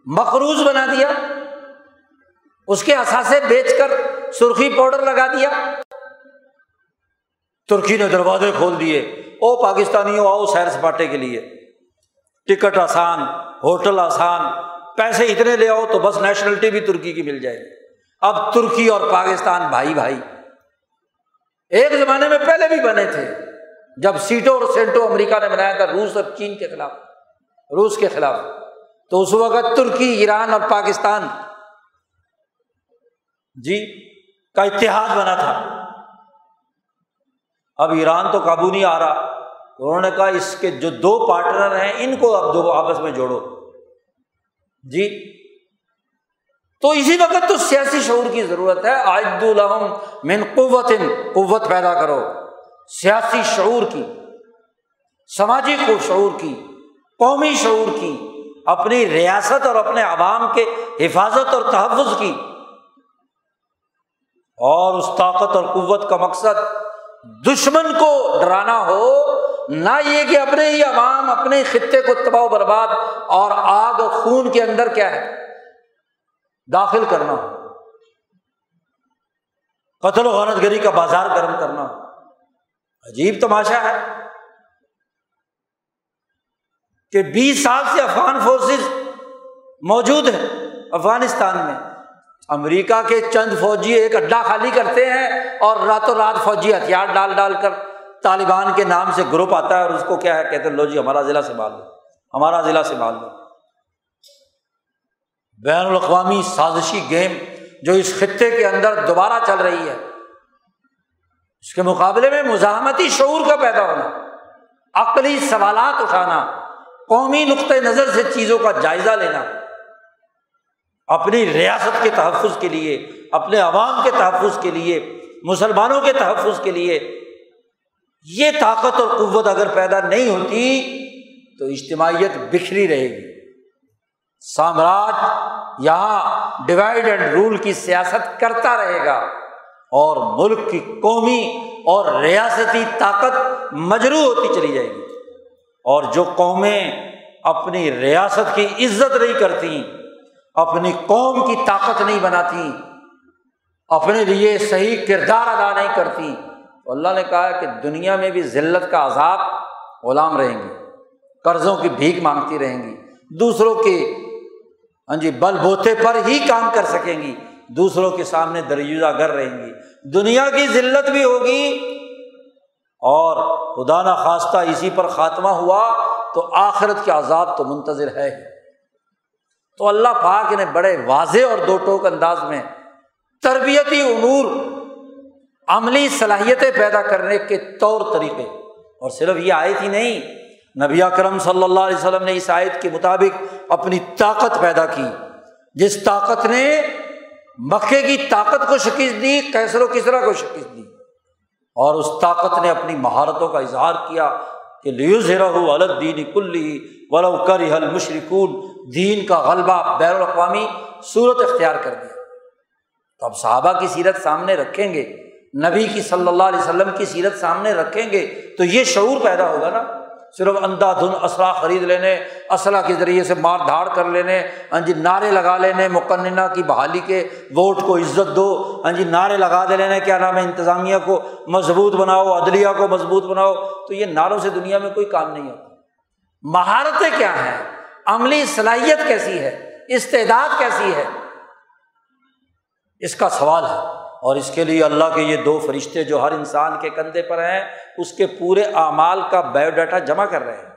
مقروض بنا دیا، اس کے اثاثے بیچ کر سرخی پاؤڈر لگا دیا۔ ترکی نے دروازے کھول دیے، او پاکستانیوں، آؤ سیر سپاٹے کے لیے۔ ٹکٹ آسان، ہوٹل آسان، پیسے اتنے لے آؤ تو بس نیشنلٹی بھی ترکی کی مل جائے گی۔ اب ترکی اور پاکستان بھائی بھائی۔ ایک زمانے میں پہلے بھی بنے تھے۔ جب سیٹو اور سینٹو امریکہ نے بنایا تھا، روس اور چین کے خلاف۔ روس کے خلاف۔ تو اس وقت ترکی، ایران اور پاکستان۔ جی کا اتحاد بنا تھا۔ اب ایران تو قابو نہیں آ رہا۔ انہوں نے کہا اس کے جو دو پارٹنر ہیں، ان کو اب دو آپس میں جوڑو۔ جی؟ تو اسی وقت تو سیاسی شعور کی ضرورت ہے۔ عائد الحم من قوت قوت پیدا کرو۔ سیاسی شعور کی، سماجی شعور کی، قومی شعور کی، اپنی ریاست اور اپنے عوام کے حفاظت اور تحفظ کی۔ اور اس طاقت اور قوت کا مقصد دشمن کو ڈرانا ہو۔ نہ یہ کہ اپنے ہی عوام اپنے خطے کو تباہ و برباد اور آگ اور خون کے اندر کیا ہے؟ داخل کرنا ہو۔ قتل و غارت گری کا بازار گرم کرنا ہو۔ عجیب تماشا ہے کہ بیس سال سے افغان فورسز موجود ہیں افغانستان میں۔ امریکہ کے چند فوجی ایک اڈا خالی کرتے ہیں اور راتوں رات فوجی ہتھیار ڈال ڈال کر طالبان کے نام سے گروپ آتا ہے اور اس کو کیا ہے، کہتے ہیں، لو جی ہمارا ضلع سنبھال لو۔ ہمارا ضلع سنبھال لو۔ بین الاقوامی سازشی گیم جو اس خطے کے اندر دوبارہ چل رہی ہے، اس کے مقابلے میں مزاحمتی شعور کا پیدا ہونا، عقلی سوالات اٹھانا، قومی نقطۂ نظر سے چیزوں کا جائزہ لینا، اپنی ریاست کے تحفظ کے لیے، اپنے عوام کے تحفظ کے لیے، مسلمانوں کے تحفظ کے لیے یہ طاقت اور قوت اگر پیدا نہیں ہوتی تو اجتماعیت بکھری رہے گی۔ سامراج یہاں ڈیوائڈ اینڈ رول کی سیاست کرتا رہے گا اور ملک کی قومی اور ریاستی طاقت مجرو ہوتی چلی جائے گی۔ اور جو قومیں اپنی ریاست کی عزت نہیں کرتی، اپنی قوم کی طاقت نہیں بناتی، اپنے لیے صحیح کردار ادا نہیں کرتی تو اللہ نے کہا کہ دنیا میں بھی ذلت کا عذاب غلام رہیں گی قرضوں کی بھیک مانگتی رہیں گی، دوسروں کے ہاں جی بل بوتے پر ہی کام کر سکیں گی، دوسروں کے سامنے دریوزہ گر رہیں گی۔ دنیا کی ذلت بھی ہوگی اور خدا نخواستہ اسی پر خاتمہ ہوا تو آخرت کے عذاب تو منتظر ہے تو اللہ پاک نے بڑے واضح اور دو ٹوک انداز میں تربیتی امور عملی صلاحیتیں پیدا کرنے کے طور طریقے۔ اور صرف یہ آیت ہی نہیں، نبی کرم صلی اللہ علیہ وسلم نے اس آیت کے مطابق اپنی طاقت پیدا کی۔ جس طاقت نے مکے کی طاقت کو شکست دی کیسر و کسرا کو شکست دی۔ اور اس طاقت نے اپنی مہارتوں کا اظہار کیا کہ لیوز الدین کلی ولو کر حل مشرقول دین کا غلبہ بین الاقوامی صورت اختیار کر دیا۔ تو اب صحابہ کی سیرت سامنے رکھیں گے۔ نبی کی صلی اللہ علیہ وسلم کی سیرت سامنے رکھیں گے تو یہ شعور پیدا ہوگا نا۔ صرف اندھا دھن اسلحہ خرید لینے اسلحہ کے ذریعے سے مار دھاڑ کر لینے ہاں جی نعرے لگا لینے مقننہ کی بحالی کے ووٹ کو عزت دو ہاں جی نعرے لگا دے لینے، کیا نام ہے، انتظامیہ کو مضبوط بناؤ، عدلیہ کو مضبوط بناؤ۔ تو یہ نعروں سے دنیا میں کوئی کام نہیں ہوتا۔ مہارتیں کیا ہیں؟ عملی صلاحیت کیسی ہے؟ استعداد کیسی ہے؟ اس کا سوال ہے۔ اور اس کے لیے اللہ کے یہ دو فرشتے جو ہر انسان کے کندھے پر ہیں، اس کے پورے اعمال کا بایو ڈاٹا جمع کر رہے ہیں۔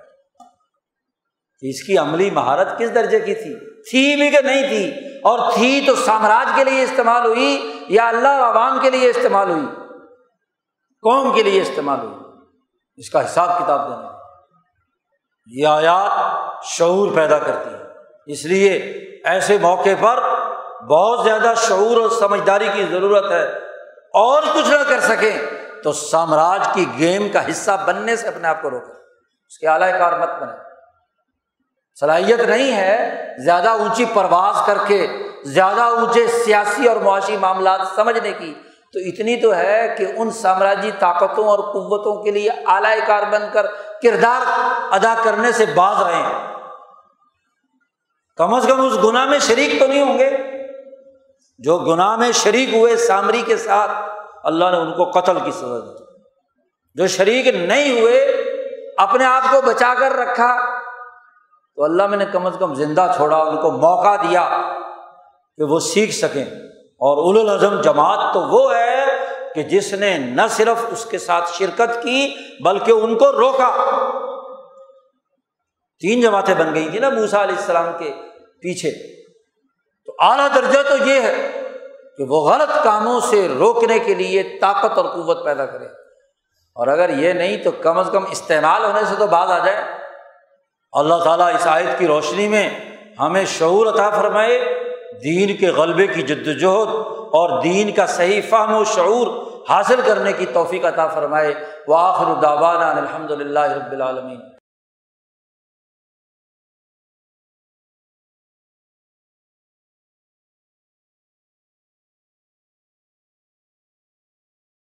کہ اس کی عملی مہارت کس درجے کی تھی؟ تھی بھی کہ نہیں تھی؟ اور تھی تو سامراج کے لیے استعمال ہوئی یا اللہ عوام کے لیے استعمال ہوئی؟ قوم کے لیے استعمال ہوئی؟ اس کا حساب کتاب دینا یہ آیات شعور پیدا کرتی ہے اس لیے ایسے موقع پر بہت زیادہ شعور اور سمجھداری کی ضرورت ہے اور کچھ نہ کر سکیں تو سامراج کی گیم کا حصہ بننے سے اپنے آپ کو روکے اس کے اعلی کار مت بنے صلاحیت نہیں ہے زیادہ اونچی پرواز کر کے، زیادہ اونچے سیاسی اور معاشی معاملات سمجھنے کی۔ تو اتنی تو ہے کہ ان سامراجی طاقتوں اور قوتوں کے لیے اعلی کار بن کر کردار ادا کرنے سے باز رہے ہیں کم از کم اس گناہ میں شریک تو نہیں ہوں گے۔ جو گناہ میں شریک ہوئے سامری کے ساتھ، اللہ نے ان کو قتل کی سزا دی۔ جو شریک نہیں ہوئے، اپنے آپ کو بچا کر رکھا۔ تو اللہ میں نے کم از کم زندہ چھوڑا، ان کو موقع دیا کہ وہ سیکھ سکیں۔ اور اول جماعت تو وہ ہے کہ جس نے نہ صرف اس کے ساتھ شرکت کی، بلکہ ان کو روکا۔ تین جماعتیں بن گئی تھی نا موسا علیہ السلام کے پیچھے۔ تو اعلیٰ درجہ تو یہ ہے کہ وہ غلط کاموں سے روکنے کے لیے طاقت اور قوت پیدا کرے۔ اور اگر یہ نہیں تو کم از کم استعمال ہونے سے تو بعض آ جائے۔ اللہ تعالیٰ اس آیت کی روشنی میں ہمیں شعور عطا فرمائے، دین کے غلبے کی جد وجہد اور دین کا صحیح فہم و شعور حاصل کرنے کی توفیق عطا فرمائے۔ وہ آخر الدابان الحمد للہ رب العالمین۔